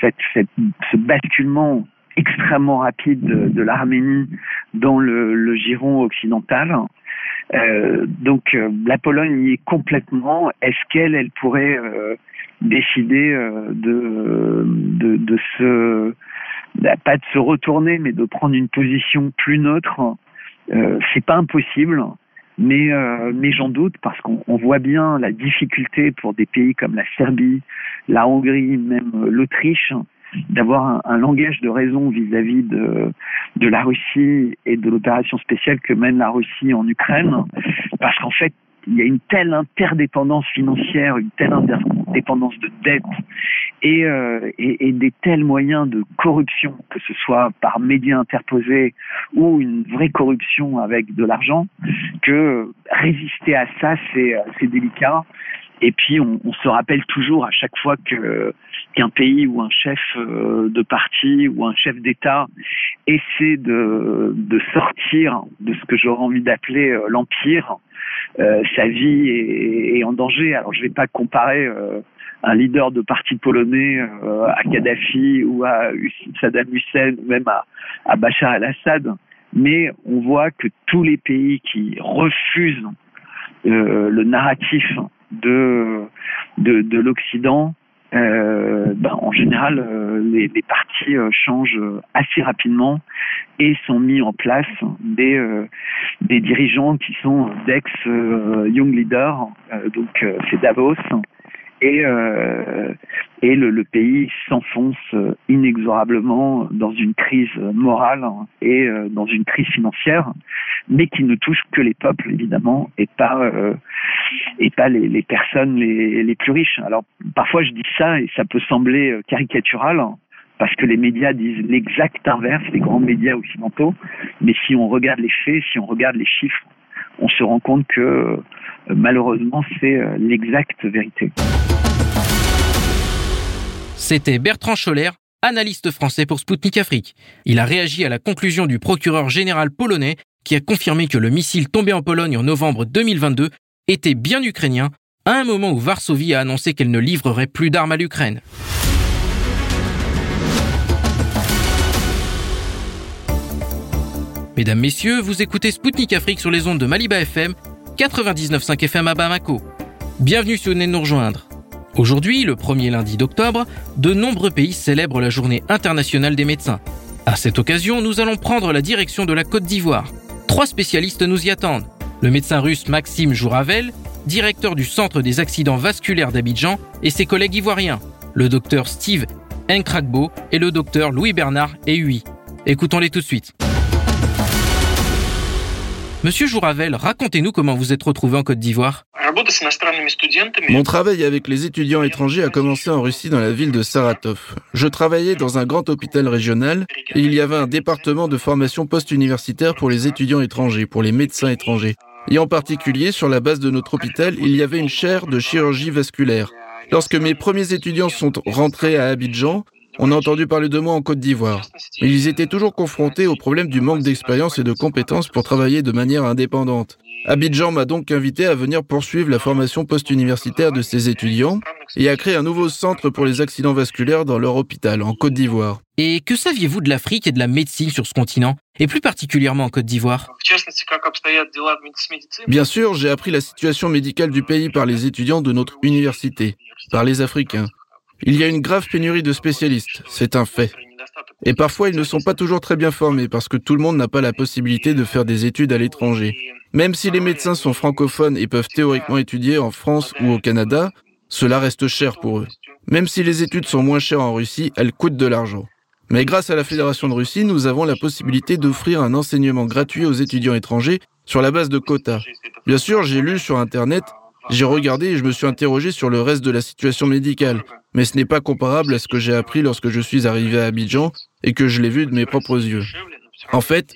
cette, ce basculement extrêmement rapide de, l'Arménie dans le, giron occidental. Donc la Pologne y est complètement. Est-ce qu'elle, elle pourrait décider de, de, de se pas de se retourner, mais de prendre une position plus neutre, euh, c'est pas impossible. Mais, euh, mais j'en doute parce qu'on voit bien la difficulté pour des pays comme la Serbie, la Hongrie, même l'Autriche, d'avoir un, langage de raison vis-à-vis de, de la Russie et de l'opération spéciale que mène la Russie en Ukraine, parce qu'en fait, il y a une telle interdépendance financière, une telle interdépendance de dette et, euh, et, et, des tels moyens de corruption, que ce soit par médias interposés ou une vraie corruption avec de l'argent, que résister à ça, c'est délicat. Et puis, on, on, se rappelle toujours à chaque fois que qu'un pays ou un chef euh, de parti ou un chef d'État essaie de, de sortir de ce que j'aurais envie d'appeler euh, l'empire, euh, sa vie est, est, en danger. Alors, je ne vais pas comparer euh, un leader de parti polonais euh, à Kadhafi ou à Saddam Hussein, même à, Bachar el-Assad, mais on voit que tous les pays qui refusent le narratif de, de, de l'Occident euh, ben, en général, euh, les, partis euh, changent assez rapidement et sont mis en place des, des dirigeants qui sont d'ex-young leaders. donc, c'est Davos, et, euh, le, pays s'enfonce inexorablement dans une crise morale et euh, dans une crise financière, mais qui ne touche que les peuples évidemment et pas euh, et pas les, les personnes les, les, plus riches. Alors parfois je dis ça et ça peut sembler caricatural parce que les médias disent l'exact inverse, les grands médias occidentaux, mais si on regarde les faits, si on regarde les chiffres, on se rend compte que malheureusement, c'est euh, l'exacte vérité. C'était Bertrand Scholler, analyste français pour Sputnik Afrique. Il a réagi à la conclusion du procureur général polonais qui a confirmé que le missile tombé en Pologne en novembre 2022 était bien ukrainien, à un moment où Varsovie a annoncé qu'elle ne livrerait plus d'armes à l'Ukraine. Mesdames, Messieurs, vous écoutez Spoutnik Afrique sur les ondes de Maliba FM 99.5 FM à Bamako. Bienvenue si vous venez de nous rejoindre. Aujourd'hui, le premier lundi d'octobre, de nombreux pays célèbrent la journée internationale des médecins. À cette occasion, nous allons prendre la direction de la Côte d'Ivoire. Trois spécialistes nous y attendent. Le médecin russe Maxime Jouravel, directeur du Centre des accidents vasculaires d'Abidjan, et ses collègues ivoiriens, le docteur Steve Nkrakbo et le docteur Louis-Bernard Ehui. Écoutons-les tout de suite. Monsieur Jouravel, racontez-nous comment vous êtes retrouvé en Côte d'Ivoire. Mon travail avec les étudiants étrangers a commencé en Russie dans la ville de Saratov. Je travaillais dans un grand hôpital régional et il y avait un département de formation post-universitaire pour les étudiants étrangers, pour les médecins étrangers. Et en particulier, sur la base de notre hôpital, il y avait une chaire de chirurgie vasculaire. Lorsque mes premiers étudiants sont rentrés à Abidjan, on a entendu parler de moi en Côte d'Ivoire, mais ils étaient toujours confrontés au problème du manque d'expérience et de compétences pour travailler de manière indépendante. Abidjan m'a donc invité à venir poursuivre la formation post-universitaire de ses étudiants et à créer un nouveau centre pour les accidents vasculaires dans leur hôpital en Côte d'Ivoire. Et que saviez-vous de l'Afrique et de la médecine sur ce continent, et plus particulièrement en Côte d'Ivoire? Bien sûr, j'ai appris la situation médicale du pays par les étudiants de notre université, par les Africains. Il y a une grave pénurie de spécialistes, c'est un fait. Et parfois, ils ne sont pas toujours très bien formés parce que tout le monde n'a pas la possibilité de faire des études à l'étranger. Même si les médecins sont francophones et peuvent théoriquement étudier en France ou au Canada, cela reste cher pour eux. Même si les études sont moins chères en Russie, elles coûtent de l'argent. Mais grâce à la Fédération de Russie, nous avons la possibilité d'offrir un enseignement gratuit aux étudiants étrangers sur la base de quotas. Bien sûr, j'ai lu sur Internet, j'ai regardé et je me suis interrogé sur le reste de la situation médicale mais ce n'est pas comparable à ce que j'ai appris lorsque je suis arrivé à Abidjan et que je l'ai vu de mes propres yeux. En fait,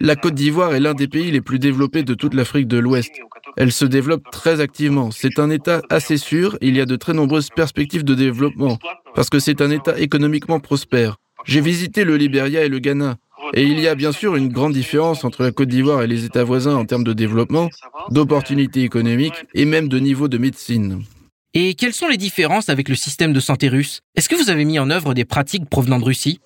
la Côte d'Ivoire est l'un des pays les plus développés de toute l'Afrique de l'Ouest. Elle se développe très activement. C'est un État assez sûr. Il y a de très nombreuses perspectives de développement parce que c'est un État économiquement prospère. J'ai visité le Libéria et le Ghana. Et il y a bien sûr une grande différence entre la Côte d'Ivoire et les États voisins en termes de développement, d'opportunités économiques et même de niveau de médecine. Et quelles sont les différences avec le système de santé russe? Est-ce que vous avez mis en œuvre des pratiques provenant de Russie?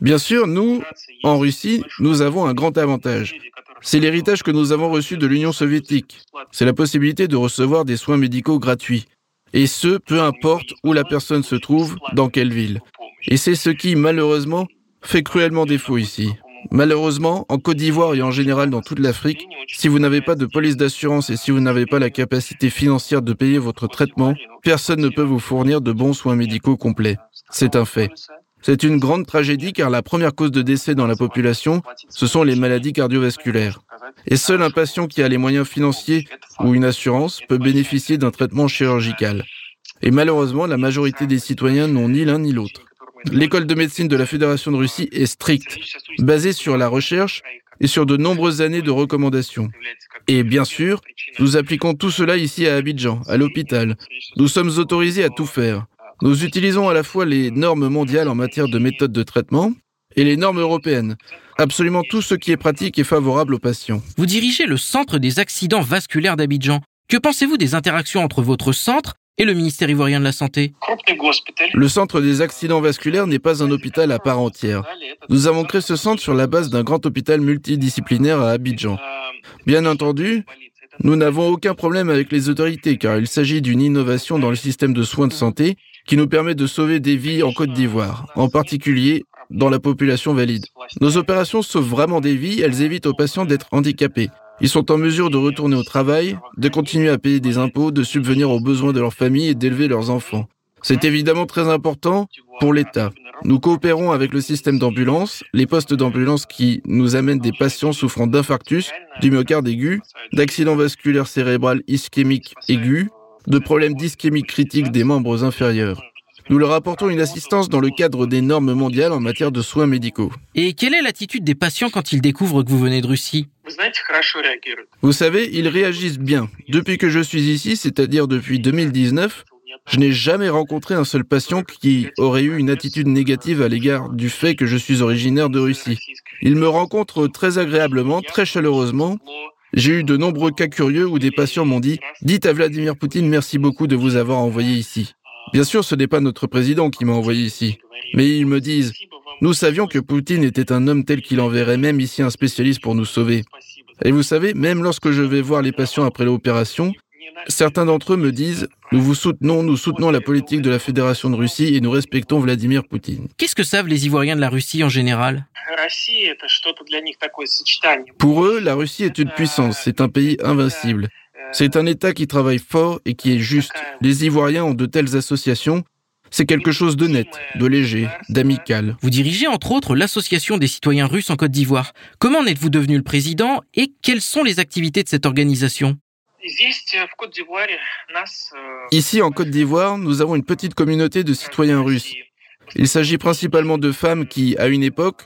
Bien sûr, nous, en Russie, nous avons un grand avantage. C'est l'héritage que nous avons reçu de l'Union soviétique. C'est la possibilité de recevoir des soins médicaux gratuits. Et ce, peu importe où la personne se trouve, dans quelle ville. Et c'est ce qui, malheureusement, fait cruellement défaut ici. Malheureusement, en Côte d'Ivoire et en général dans toute l'Afrique, si vous n'avez pas de police d'assurance et si vous n'avez pas la capacité financière de payer votre traitement, personne ne peut vous fournir de bons soins médicaux complets. C'est un fait. C'est une grande tragédie car la première cause de décès dans la population, ce sont les maladies cardiovasculaires. Et seul un patient qui a les moyens financiers ou une assurance peut bénéficier d'un traitement chirurgical. Et malheureusement, la majorité des citoyens n'ont ni l'un ni l'autre. L'école de médecine de la Fédération de Russie est stricte, basée sur la recherche et sur de nombreuses années de recommandations. Et bien sûr, nous appliquons tout cela ici à Abidjan, à l'hôpital. Nous sommes autorisés à tout faire. Nous utilisons à la fois les normes mondiales en matière de méthodes de traitement et les normes européennes. Absolument tout ce qui est pratique et favorable aux patients. Vous dirigez le Centre des accidents vasculaires d'Abidjan. Que pensez-vous des interactions entre votre centre et le ministère ivoirien de la Santé Le centre des accidents vasculaires n'est pas un hôpital à part entière. Nous avons créé ce centre sur la base d'un grand hôpital multidisciplinaire à Abidjan. Bien entendu, nous n'avons aucun problème avec les autorités car il s'agit d'une innovation dans le système de soins de santé qui nous permet de sauver des vies en Côte d'Ivoire, en particulier dans la population valide. Nos opérations sauvent vraiment des vies, elles évitent aux patients d'être handicapés. Ils sont en mesure de retourner au travail, de continuer à payer des impôts, de subvenir aux besoins de leur famille et d'élever leurs enfants. C'est évidemment très important pour l'État. Nous coopérons avec le système d'ambulance, les postes d'ambulance qui nous amènent des patients souffrant d'infarctus, du myocarde aigu, d'accidents vasculaires cérébral ischémiques aigus, de problèmes d'ischémie critiques des membres inférieurs. Nous leur apportons une assistance dans le cadre des normes mondiales en matière de soins médicaux. Et quelle est l'attitude des patients quand ils découvrent que vous venez de Russie? Vous savez, ils réagissent bien. Depuis que je suis ici, c'est-à-dire depuis 2019, je n'ai jamais rencontré un seul patient qui aurait eu une attitude négative à l'égard du fait que je suis originaire de Russie. Ils me rencontrent très agréablement, très chaleureusement. J'ai eu de nombreux cas curieux où des patients m'ont dit ⁇ Dites à Vladimir Poutine merci beaucoup de vous avoir envoyé ici ⁇ Bien sûr, ce n'est pas notre président qui m'a envoyé ici. Mais ils me disent, nous savions que Poutine était un homme tel qu'il enverrait même ici un spécialiste pour nous sauver. Et vous savez, même lorsque je vais voir les patients après l'opération, certains d'entre eux me disent, nous vous soutenons, nous soutenons la politique de la Fédération de Russie et nous respectons Vladimir Poutine. Qu'est-ce que savent les Ivoiriens de la Russie en général? Pour eux, la Russie est une puissance, c'est un pays invincible. C'est un État qui travaille fort et qui est juste. Les Ivoiriens ont de telles associations. C'est quelque chose de net, de léger, d'amical. Vous dirigez entre autres l'Association des citoyens russes en Côte d'Ivoire. Comment en êtes-vous devenu le président et quelles sont les activités de cette organisation? Ici en Côte d'Ivoire, nous avons une petite communauté de citoyens russes. Il s'agit principalement de femmes qui, à une époque,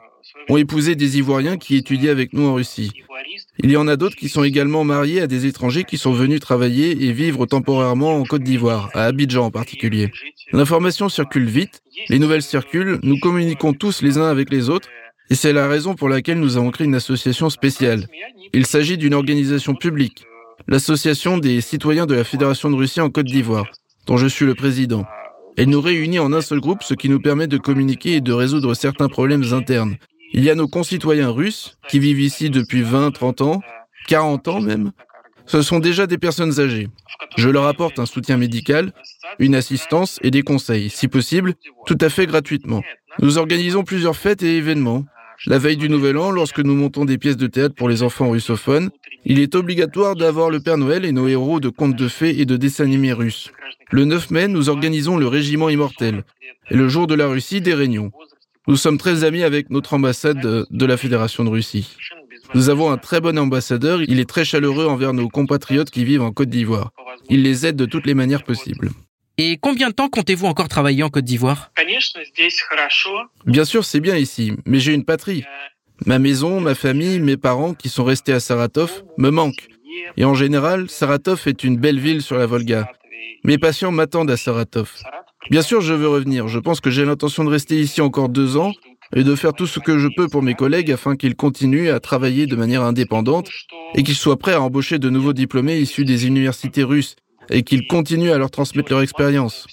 ont épousé des Ivoiriens qui étudiaient avec nous en Russie. Il y en a d'autres qui sont également mariés à des étrangers qui sont venus travailler et vivre temporairement en Côte d'Ivoire, à Abidjan en particulier. L'information circule vite, les nouvelles circulent, nous communiquons tous les uns avec les autres, et c'est la raison pour laquelle nous avons créé une association spéciale. Il s'agit d'une organisation publique, l'association des citoyens de la Fédération de Russie en Côte d'Ivoire, dont je suis le président. Elle nous réunit en un seul groupe, ce qui nous permet de communiquer et de résoudre certains problèmes internes, il y a nos concitoyens russes qui vivent ici depuis 20, 30 ans, 40 ans même. Ce sont déjà des personnes âgées. Je leur apporte un soutien médical, une assistance et des conseils, si possible, tout à fait gratuitement. Nous organisons plusieurs fêtes et événements. La veille du Nouvel An, lorsque nous montons des pièces de théâtre pour les enfants russophones, il est obligatoire d'avoir le Père Noël et nos héros de contes de fées et de dessins animés russes. Le 9 mai, nous organisons le Régiment Immortel. Et le jour de la Russie, des réunions. Nous sommes très amis avec notre ambassade de la Fédération de Russie. Nous avons un très bon ambassadeur, il est très chaleureux envers nos compatriotes qui vivent en Côte d'Ivoire. Il les aide de toutes les manières possibles. Et combien de temps comptez-vous encore travailler en Côte d'Ivoire? Bien sûr, c'est bien ici, mais j'ai une patrie. Ma maison, ma famille, mes parents qui sont restés à Saratov me manquent. Et en général, Saratov est une belle ville sur la Volga. Mes patients m'attendent à Saratov. Bien sûr, je veux revenir. Je pense que j'ai l'intention de rester ici encore deux ans et de faire tout ce que je peux pour mes collègues afin qu'ils continuent à travailler de manière indépendante et qu'ils soient prêts à embaucher de nouveaux diplômés issus des universités russes et qu'ils continuent à leur transmettre leur expérience.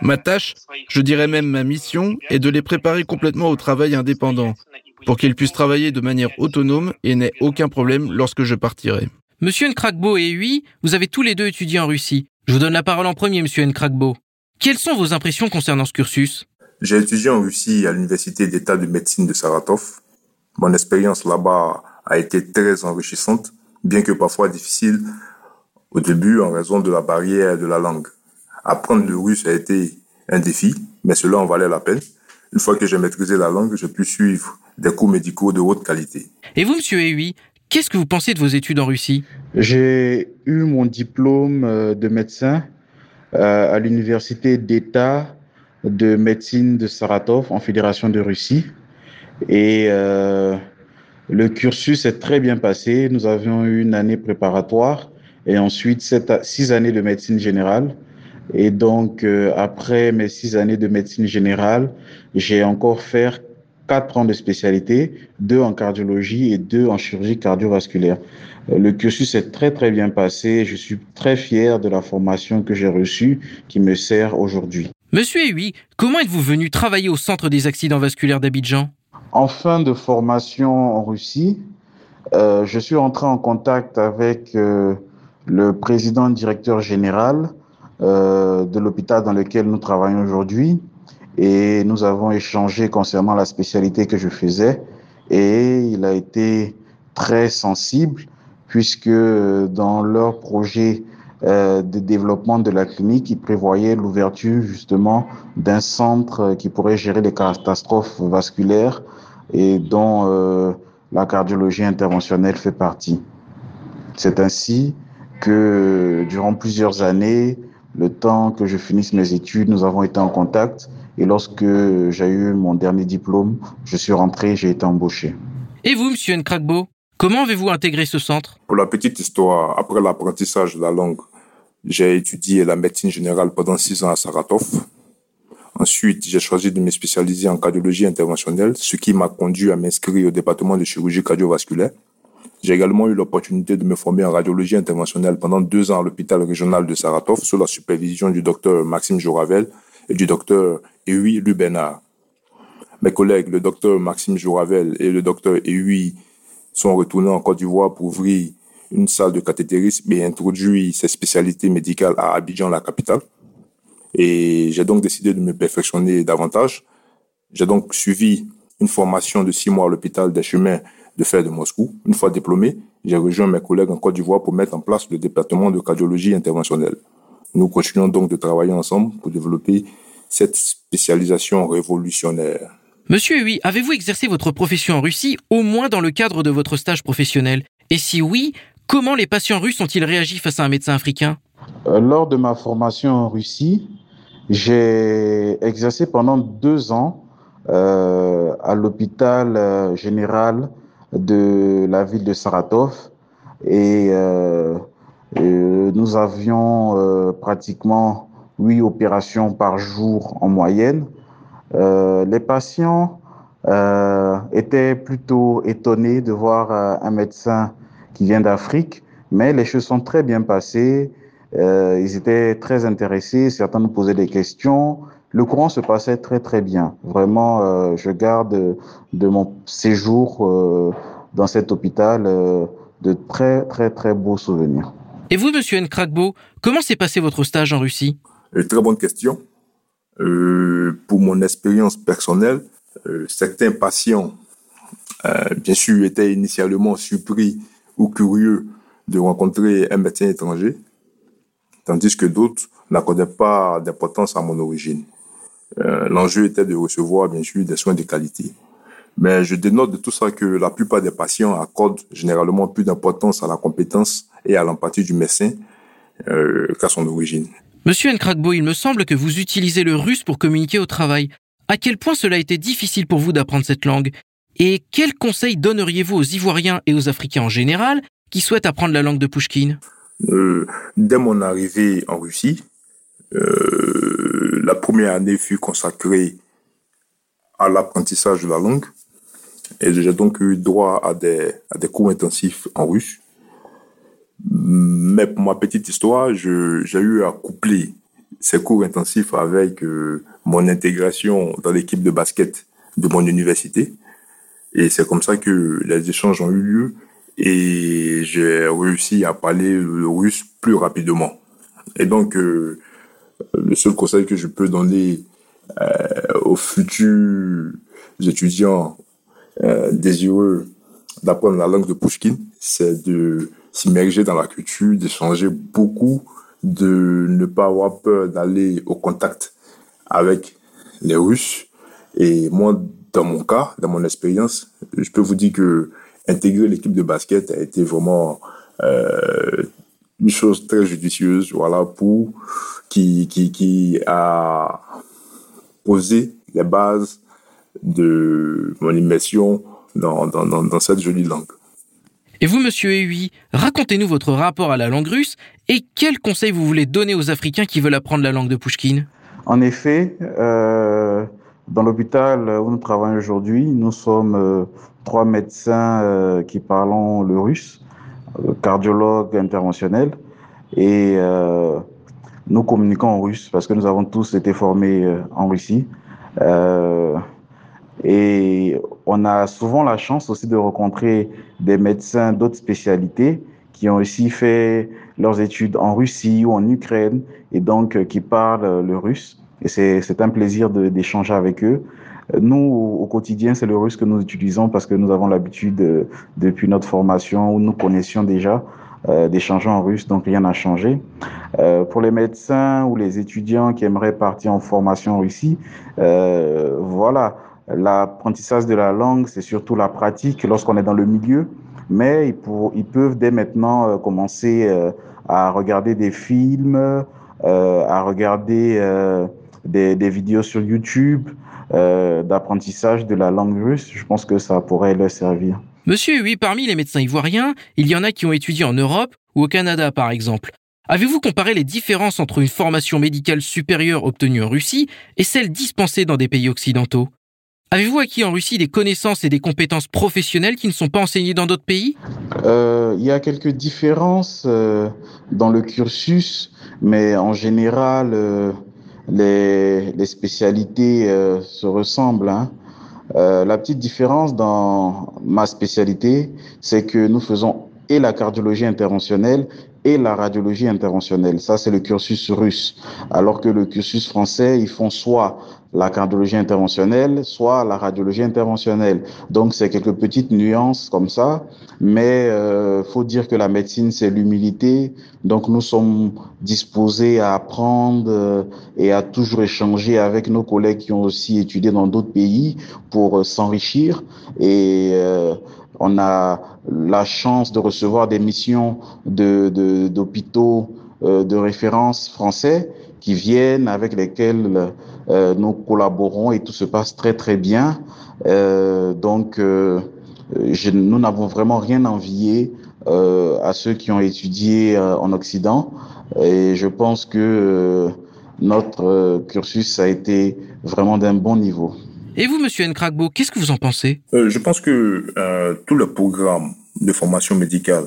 Ma tâche, je dirais même ma mission, est de les préparer complètement au travail indépendant. pour qu'ils puissent travailler de manière autonome et n'aient aucun problème lorsque je partirai. Monsieur Nkrakbo et Hui, vous avez tous les deux étudié en Russie. Je vous donne la parole en premier, monsieur Nkrakbo. Quelles sont vos impressions concernant ce cursus? J'ai étudié en Russie à l'Université d'État de médecine de Saratov. Mon expérience là-bas a été très enrichissante, bien que parfois difficile au début en raison de la barrière de la langue. Apprendre le russe a été un défi, mais cela en valait la peine. Une fois que j'ai maîtrisé la langue, j'ai pu suivre des cours médicaux de haute qualité. Et vous, monsieur Ehui, qu'est-ce que vous pensez de vos études en Russie? J'ai eu mon diplôme euh, de médecin à l'université d'État de médecine de Saratov en Fédération de Russie. Et euh, le cursus est très bien passé. Nous avions eu une année préparatoire et ensuite six années de médecine générale. Et donc, euh, après mes six années de médecine générale, j'ai encore fait quatre ans de spécialité, deux en cardiologie et deux en chirurgie cardiovasculaire. Euh, le cursus est très, très bien passé. Je suis très fier de la formation que j'ai reçue qui me sert aujourd'hui. Monsieur Ewi, comment êtes-vous venu travailler au Centre des accidents vasculaires d'Abidjan? En fin de formation en Russie, euh, je suis entré en contact avec euh, le président directeur général euh, de l'hôpital dans lequel nous travaillons aujourd'hui et nous avons échangé concernant la spécialité que je faisais et il a été très sensible puisque dans leur projet euh, de développement de la clinique, ils prévoyaient l'ouverture justement d'un centre qui pourrait gérer les catastrophes vasculaires et dont euh, la cardiologie interventionnelle fait partie. C'est ainsi que durant plusieurs années, le temps que je finisse mes études, nous avons été en contact. Et lorsque j'ai eu mon dernier diplôme, je suis rentré, j'ai été embauché. Et vous, monsieur Nkrakbo, comment avez-vous intégré ce centre? Pour la petite histoire, après l'apprentissage de la langue, j'ai étudié la médecine générale pendant six ans à Saratov. Ensuite, j'ai choisi de me spécialiser en cardiologie interventionnelle, ce qui m'a conduit à m'inscrire au département de chirurgie cardiovasculaire. J'ai également eu l'opportunité de me former en radiologie interventionnelle pendant deux ans à l'hôpital régional de Saratov sous la supervision du docteur Maxime Jouravel et du docteur Ewi Lubenard. Mes collègues, le docteur Maxime Jouravel et le docteur Ewi, sont retournés en Côte d'Ivoire pour ouvrir une salle de cathétérisme et introduire ces spécialités médicales à Abidjan, la capitale. Et j'ai donc décidé de me perfectionner davantage. J'ai donc suivi une formation de six mois à l'hôpital des chemins de fer de Moscou. Une fois diplômé, j'ai rejoint mes collègues en Côte d'Ivoire pour mettre en place le département de cardiologie interventionnelle. Nous continuons donc de travailler ensemble pour développer cette spécialisation révolutionnaire. Monsieur oui, avez-vous exercé votre profession en Russie au moins dans le cadre de votre stage professionnel? Et si oui, comment les patients russes ont-ils réagi face à un médecin africain? Euh, Lors de ma formation en Russie, j'ai exercé pendant deux ans euh, à l'hôpital euh, général de la ville de Saratov et euh nous avions euh, pratiquement huit opérations par jour en moyenne. Euh, les patients étaient plutôt étonnés de voir un médecin qui vient d'Afrique, mais les choses sont très bien passées. ils étaient très intéressés, certains nous posaient des questions. Le courant se passait très très bien. Vraiment, euh, je garde de mon séjour euh, dans cet hôpital euh, de très très très beaux souvenirs. Et vous, Monsieur Nkrakbo, comment s'est passé votre stage en Russie? Très bonne question. pour mon expérience personnelle, certains patients, bien sûr, étaient initialement surpris ou curieux de rencontrer un médecin étranger, tandis que d'autres n'accordaient pas d'importance à mon origine. Euh, l'enjeu était de recevoir, bien sûr, des soins de qualité. Mais je dénote de tout ça que la plupart des patients accordent généralement plus d'importance à la compétence et à l'empathie du médecin euh, qu'à son origine. Monsieur Nkrakbo, il me semble que vous utilisez le russe pour communiquer au travail. À quel point cela a été difficile pour vous d'apprendre cette langue? Et quels conseils donneriez-vous aux Ivoiriens et aux Africains en général qui souhaitent apprendre la langue de Pushkin euh, Dès mon arrivée en Russie, euh, la première année fut consacrée à l'apprentissage de la langue. Et j'ai donc eu droit à des, à des cours intensifs en russe. Mais pour ma petite histoire, j'ai eu à coupler ces cours intensifs avec euh, mon intégration dans l'équipe de basket de mon université. Et c'est comme ça que les échanges ont eu lieu et j'ai réussi à parler le russe plus rapidement. Et donc, euh, le seul conseil que je peux donner euh, aux futurs étudiants désireux d'apprendre la langue de Pushkin, c'est de s'immerger dans la culture, d'échanger beaucoup, de ne pas avoir peur d'aller au contact avec les Russes. Et moi, dans mon cas, dans mon expérience, je peux vous dire que intégrer l'équipe de basket a été vraiment euh, une chose très judicieuse, voilà, pour qui, qui, qui a posé les bases de mon immersion dans, dans, dans, dans cette jolie langue. Et vous, monsieur Eui, racontez-nous votre rapport à la langue russe et quels conseils vous voulez donner aux Africains qui veulent apprendre la langue de Pushkin En effet, euh, dans l'hôpital où nous travaillons aujourd'hui, nous sommes euh, trois médecins euh, qui parlons le russe, euh, cardiologues interventionnels, et euh, nous communiquons en russe parce que nous avons tous été formés euh, en Russie. Euh, et on a souvent la chance aussi de rencontrer des médecins d'autres spécialités qui ont aussi fait leurs études en Russie ou en Ukraine et donc euh, qui parlent le russe. Et c'est un plaisir d'échanger avec eux. Nous, au quotidien, c'est le russe que nous utilisons parce que nous avons l'habitude, euh, depuis notre formation, où nous connaissions déjà euh, d'échanger en russe, donc rien n'a changé. Euh, pour les médecins ou les étudiants qui aimeraient partir en formation en Russie, euh, voilà, l'apprentissage de la langue, c'est surtout la pratique lorsqu'on est dans le milieu, mais ils, peuvent dès maintenant euh, commencer euh, à regarder des films, euh, à regarder des, vidéos sur YouTube d'apprentissage de la langue russe. Je pense que ça pourrait leur servir. Monsieur, oui, parmi les médecins ivoiriens, il y en a qui ont étudié en Europe ou au Canada, par exemple. Avez-vous comparé les différences entre une formation médicale supérieure obtenue en Russie et celle dispensée dans des pays occidentaux? Avez-vous acquis en Russie des connaissances et des compétences professionnelles qui ne sont pas enseignées dans d'autres pays? Euh, Il y a quelques différences euh, dans le cursus, mais en général, euh, les, spécialités se ressemblent. Hein. La petite différence dans ma spécialité, c'est que nous faisons et la cardiologie interventionnelle et la radiologie interventionnelle. Ça, c'est le cursus russe. Alors que le cursus français, ils font soit la cardiologie interventionnelle, soit la radiologie interventionnelle. Donc, c'est quelques petites nuances comme ça. Mais euh, faut dire que la médecine, c'est l'humilité. Donc, nous sommes disposés à apprendre euh, et à toujours échanger avec nos collègues qui ont aussi étudié dans d'autres pays pour euh, s'enrichir. Et euh, on a la chance de recevoir des missions d'hôpitaux de, de référence français qui viennent, avec lesquels euh, nous collaborons et tout se passe très très bien. Euh, donc, euh, nous n'avons vraiment rien envié à ceux qui ont étudié en Occident. Et je pense que notre cursus a été vraiment d'un bon niveau. Et vous, Monsieur Nkrakbo, qu'est-ce que vous en pensez? Euh, Je pense que euh, tout le programme de formation médicale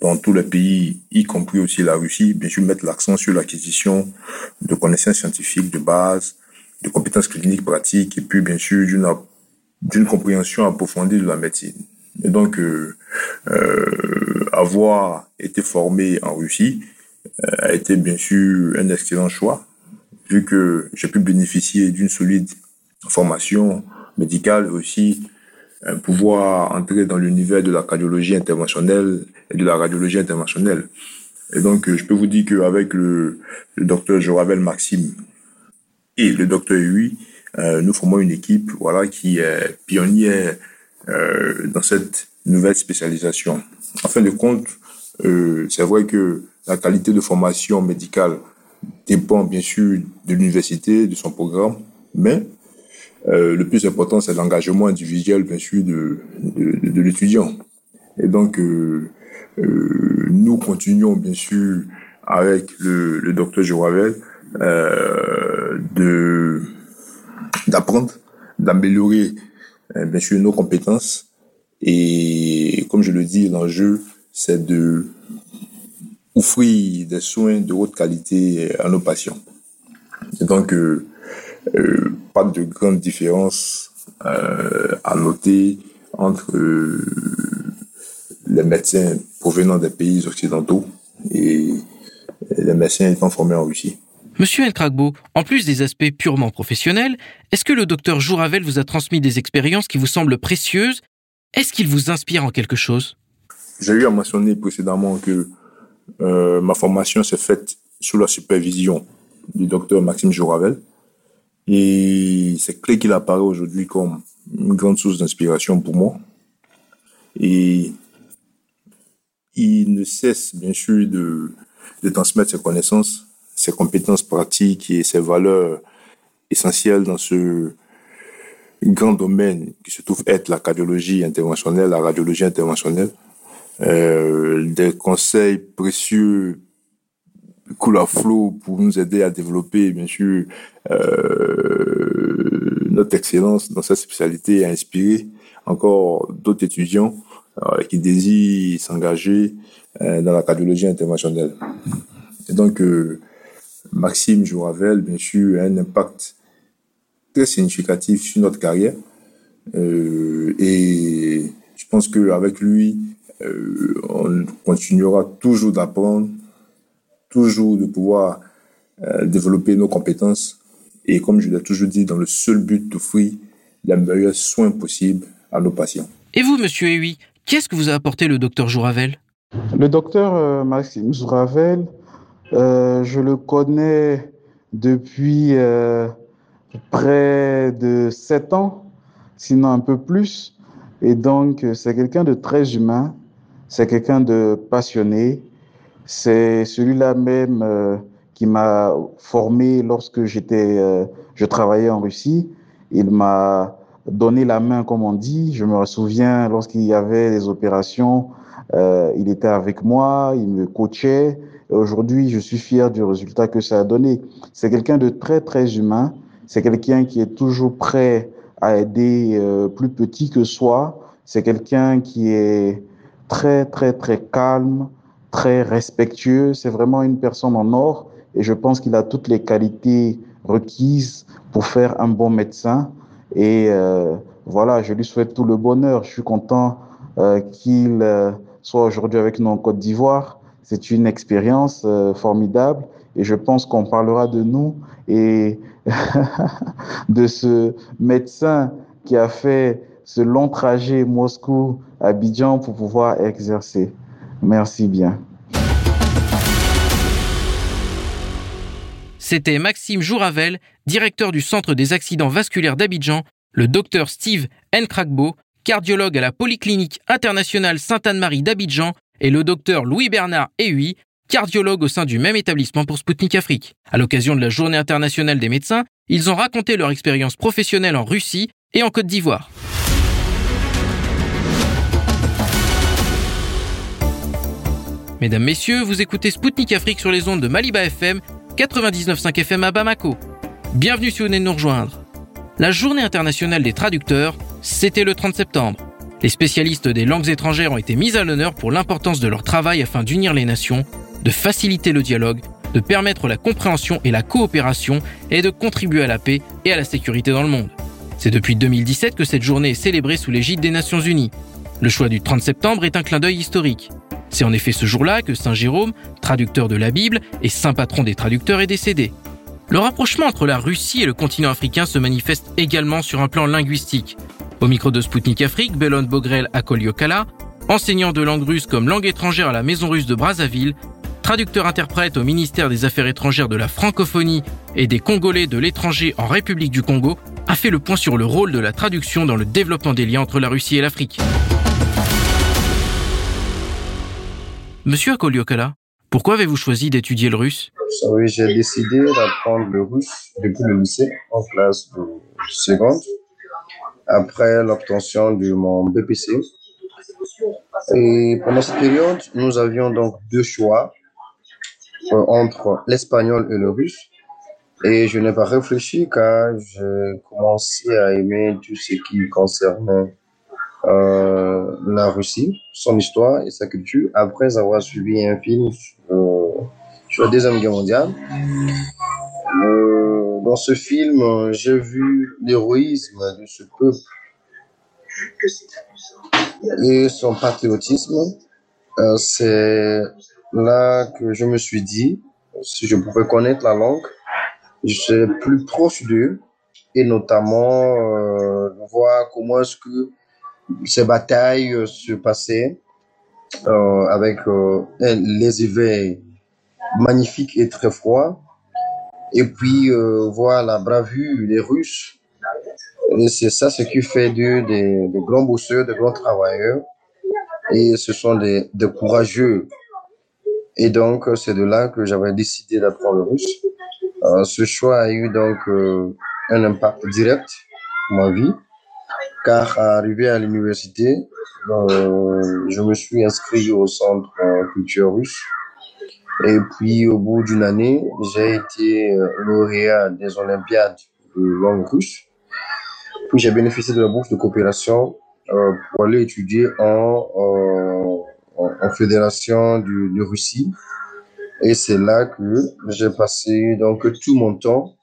dans tous les pays, y compris aussi la Russie, bien sûr, mettre l'accent sur l'acquisition de connaissances scientifiques de base, de compétences cliniques pratiques, et puis bien sûr d'une d'une compréhension approfondie de la médecine. Et donc, euh, euh, avoir été formé en Russie a été bien sûr un excellent choix, vu que j'ai pu bénéficier d'une solide formation médicale aussi pouvoir entrer dans l'univers de la cardiologie interventionnelle et de la radiologie interventionnelle. Et donc, je peux vous dire qu'avec le, docteur Joravel Maxime et le docteur Hui, euh, nous formons une équipe voilà, qui est pionnière euh, dans cette nouvelle spécialisation. En fin de compte, euh, c'est vrai que la qualité de formation médicale dépend bien sûr de l'université, de son programme, mais euh, le plus important, c'est l'engagement individuel, bien sûr, de, de, l'étudiant. Et donc, euh, euh, nous continuons, bien sûr, avec le, le docteur de d'apprendre, d'améliorer, bien sûr, nos compétences. Et comme je le dis, l'enjeu, c'est de offrir des soins de haute qualité à nos patients. Et donc, euh, pas de grande différence euh, à noter entre les médecins provenant des pays occidentaux et les médecins étant formés en Russie. Monsieur Enkragbo, en plus des aspects purement professionnels, est-ce que le docteur Jouravel vous a transmis des expériences qui vous semblent précieuses? Est-ce qu'il vous inspire en quelque chose? J'ai eu à mentionner précédemment que euh, ma formation s'est faite sous la supervision du docteur Maxime Jouravel. Et c'est clé qu'il apparaît aujourd'hui comme une grande source d'inspiration pour moi. Et il ne cesse bien sûr de, transmettre ses connaissances, ses compétences pratiques et ses valeurs essentielles dans ce grand domaine qui se trouve être la cardiologie interventionnelle, la radiologie interventionnelle. Euh, des conseils précieux coulent à flot pour nous aider à développer, bien sûr, euh, notre excellence dans cette spécialité et à inspirer encore d'autres étudiants euh, qui désirent s'engager euh, dans la cardiologie interventionnelle. Et donc, Maxime Jouravel, bien sûr, a un impact très significatif sur notre carrière. et je pense qu'avec lui, on continuera toujours d'apprendre, toujours de pouvoir développer nos compétences. Et comme je l'ai toujours dit, dans le seul but d'offrir les meilleurs soins possibles à nos patients. Et vous, monsieur Ewi, qu'est-ce que vous a apporté le docteur Jouravel? Le docteur euh, Maxime Jouravel, euh, je le connais depuis euh, près de sept ans, sinon un peu plus. Et donc, c'est quelqu'un de très humain, c'est quelqu'un de passionné. C'est celui-là même qui m'a formé lorsque j'étais, je travaillais en Russie. Il m'a donné la main, comme on dit. Je me souviens lorsqu'il y avait des opérations, euh, il était avec moi, il me coachait. Aujourd'hui, je suis fier du résultat que ça a donné. C'est quelqu'un de très, très humain. C'est quelqu'un qui est toujours prêt à aider euh, plus petit que soi. C'est quelqu'un qui est très, très, très calme, très respectueux. C'est vraiment une personne en or et je pense qu'il a toutes les qualités requises pour faire un bon médecin. Et euh, voilà, je lui souhaite tout le bonheur. Je suis content euh, qu'il euh, soit aujourd'hui avec nous en Côte d'Ivoire. C'est une expérience formidable et je pense qu'on parlera de nous et de ce médecin qui a fait ce long trajet Moscou-Abidjan pour pouvoir exercer. Merci bien. C'était Maxime Jouravel, directeur du Centre des accidents vasculaires d'Abidjan, le docteur Steve Nkrakbo, cardiologue à la Polyclinique internationale Sainte-Anne-Marie d'Abidjan, et le docteur Louis-Bernard Ehui, cardiologue au sein du même établissement pour Sputnik Afrique. À l'occasion de la Journée internationale des médecins, ils ont raconté leur expérience professionnelle en Russie et en Côte d'Ivoire. Mesdames, Messieurs, vous écoutez Spoutnik Afrique sur les ondes de Maliba FM 99.5 FM à Bamako. Bienvenue si vous venez de nous rejoindre. La journée internationale des traducteurs, c'était le 30 septembre. Les spécialistes des langues étrangères ont été mis à l'honneur pour l'importance de leur travail afin d'unir les nations, de faciliter le dialogue, de permettre la compréhension et la coopération et de contribuer à la paix et à la sécurité dans le monde. C'est depuis 2017 que cette journée est célébrée sous l'égide des Nations Unies. Le choix du 30 septembre est un clin d'œil historique. C'est en effet ce jour-là que Saint Jérôme, traducteur de la Bible et saint patron des traducteurs, est décédé. Le rapprochement entre la Russie et le continent africain se manifeste également sur un plan linguistique. Au micro de Spoutnik Afrique, Belon Bogrel Akoliokala, enseignant de langue russe comme langue étrangère à la Maison russe de Brazzaville, traducteur-interprète au ministère des Affaires étrangères de la francophonie et des Congolais de l'étranger en République du Congo, a fait le point sur le rôle de la traduction dans le développement des liens entre la Russie et l'Afrique. Monsieur Akoliokala, pourquoi avez-vous choisi d'étudier le russe? J'ai décidé d'apprendre le russe depuis le lycée, en classe de seconde, après l'obtention de mon BPC. Et pendant cette période, nous avions donc deux choix euh, entre l'espagnol et le russe. Et je n'ai pas réfléchi car j'ai commencé à aimer tout ce qui concernait euh, la Russie, son histoire et sa culture, après avoir suivi un film euh, sur la Deuxième Guerre mondiale. Euh, dans ce film, j'ai vu l'héroïsme de ce peuple et son patriotisme. Euh, c'est là que je me suis dit, si je pouvais connaître la langue, je serais plus proche d'eux et notamment euh, voir comment est-ce que ces batailles euh, se passaient euh, avec euh, les hivers magnifiques et très froids et puis voir la bravure des Russes. C'est ça ce qui fait d'eux des, des grands bosseurs, des grands travailleurs. Et ce sont des, des courageux. Et donc, c'est de là que j'avais décidé d'apprendre le russe. Euh, ce choix a eu donc euh, un impact direct sur ma vie, car arrivé à l'université, euh, je me suis inscrit au centre euh, culture russe. Et puis, au bout d'une année, j'ai été euh, lauréat des Olympiades de langue russe. Puis, j'ai bénéficié de la bourse de coopération pour aller étudier en, en, en fédération de, de Russie. Et c'est là que j'ai passé donc tout mon temps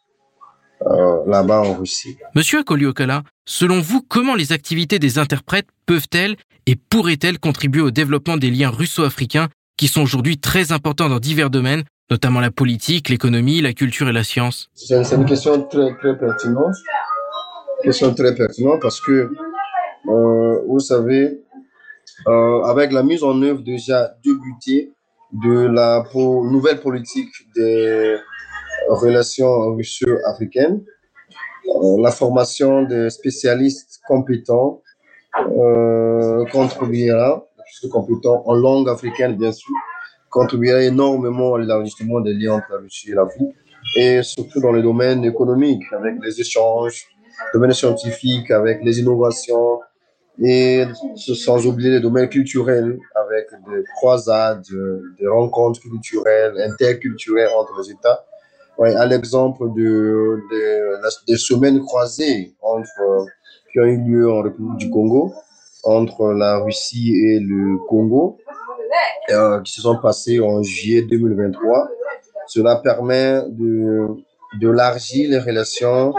euh, là-bas en Russie. Monsieur Akoliokala, selon vous, comment les activités des interprètes peuvent-elles et pourraient-elles contribuer au développement des liens russo-africains qui sont aujourd'hui très importants dans divers domaines, notamment la politique, l'économie, la culture et la science? C'est une question très, très pertinente. Question très pertinente parce que, euh, vous savez, euh, avec la mise en œuvre déjà débutée de la po- nouvelle politique des relations russo-africaines, euh, la formation de spécialistes compétents euh, contribuera, plus compétents en langue africaine bien sûr, contribuera énormément à l'élargissement des liens entre la Russie et l'Afrique, et surtout dans les domaines économiques, avec les échanges, domaines scientifiques, avec les innovations, et sans oublier les domaines culturels, avec des croisades, des rencontres culturelles, interculturelles entre les États. Ouais, à l'exemple de, de, des semaines croisées entre, qui ont eu lieu en République du Congo, entre la Russie et le Congo, euh, qui se sont passées en juillet 2023. Cela permet de d'élargir les relations,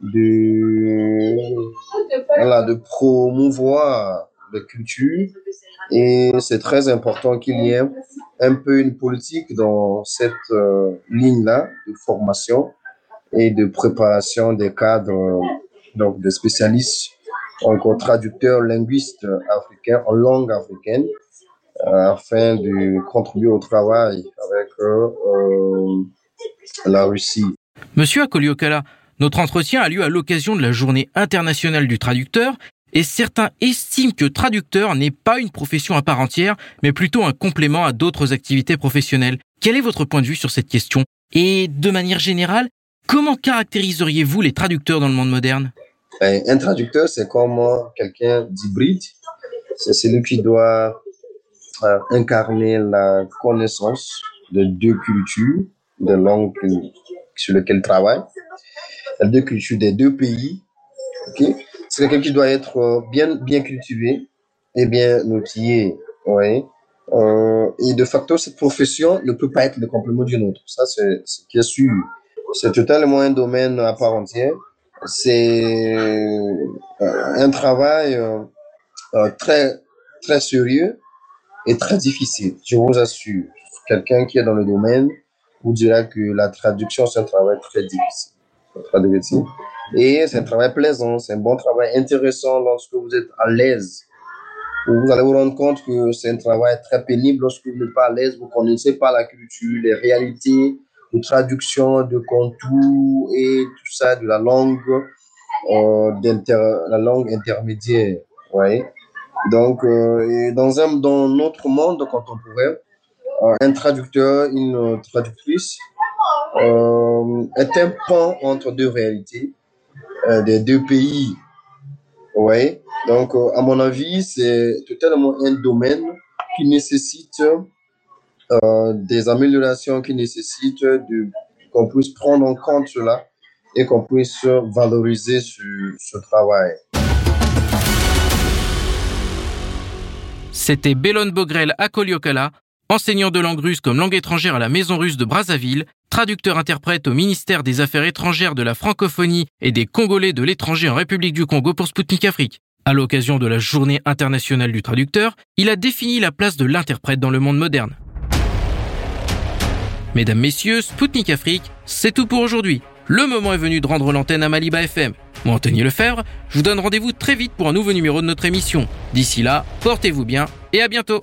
de, voilà, de promouvoir la culture. Et c'est très important qu'il y ait un peu une politique dans cette euh, ligne-là de formation et de préparation des cadres, donc des spécialistes, encore traducteurs, linguistes africains en langue africaine, euh, afin de contribuer au travail avec euh, la Russie. Monsieur Akoliokala, notre entretien a lieu à l'occasion de la journée internationale du traducteur et certains estiment que traducteur n'est pas une profession à part entière, mais plutôt un complément à d'autres activités professionnelles. Quel est votre point de vue sur cette question? Et de manière générale, comment caractériseriez-vous les traducteurs dans le monde moderne? Ben, Un traducteur, c'est comme quelqu'un d'hybride. C'est celui qui doit euh, incarner la connaissance de deux cultures, de langues sur lesquelles il travaille, les deux cultures des deux pays. C'est quelqu'un qui doit être euh, bien, bien cultivé et bien outillé. ouais. Euh, et de facto, cette profession ne peut pas être le complément d'une autre. Ça, c'est ce qui est sûr. C'est totalement un domaine à part entière. C'est euh, un travail très, très sérieux et très difficile, je vous assure. Quelqu'un qui est dans le domaine vous dira que la traduction, c'est un travail très difficile. Très difficile. Et c'est un travail plaisant, c'est un bon travail intéressant lorsque vous êtes à l'aise. Vous allez vous rendre compte que c'est un travail très pénible lorsque vous n'êtes pas à l'aise, vous ne connaissez pas la culture, les réalités de traduction, de contours et tout ça de la langue, euh, la langue intermédiaire. Ouais. Donc, euh, dans, un, dans notre monde contemporain, euh, un traducteur, une traductrice euh, est un pan entre deux réalités, euh, des deux pays. Ouais. Donc, euh, à mon avis, c'est totalement un domaine qui nécessite euh, des améliorations, qui nécessite qu'on puisse prendre en compte cela et qu'on puisse valoriser ce, ce travail. C'était Bélon Bogrel Akoliokala, enseignant de langue russe comme langue étrangère à la Maison russe de Brazzaville, traducteur-interprète au ministère des Affaires étrangères de la francophonie et des Congolais de l'étranger en République du Congo pour Spoutnik Afrique. À l'occasion de la Journée internationale du traducteur, il a défini la place de l'interprète dans le monde moderne. Mesdames, Messieurs, Spoutnik Afrique, c'est tout pour aujourd'hui. Le moment est venu de rendre l'antenne à Maliba FM. Moi, Anthony Lefebvre, je vous donne rendez-vous très vite pour un nouveau numéro de notre émission. D'ici là, portez-vous bien et à bientôt.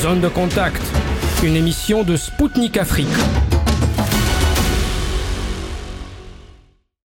Zone de contact, une émission de Spoutnik Afrique.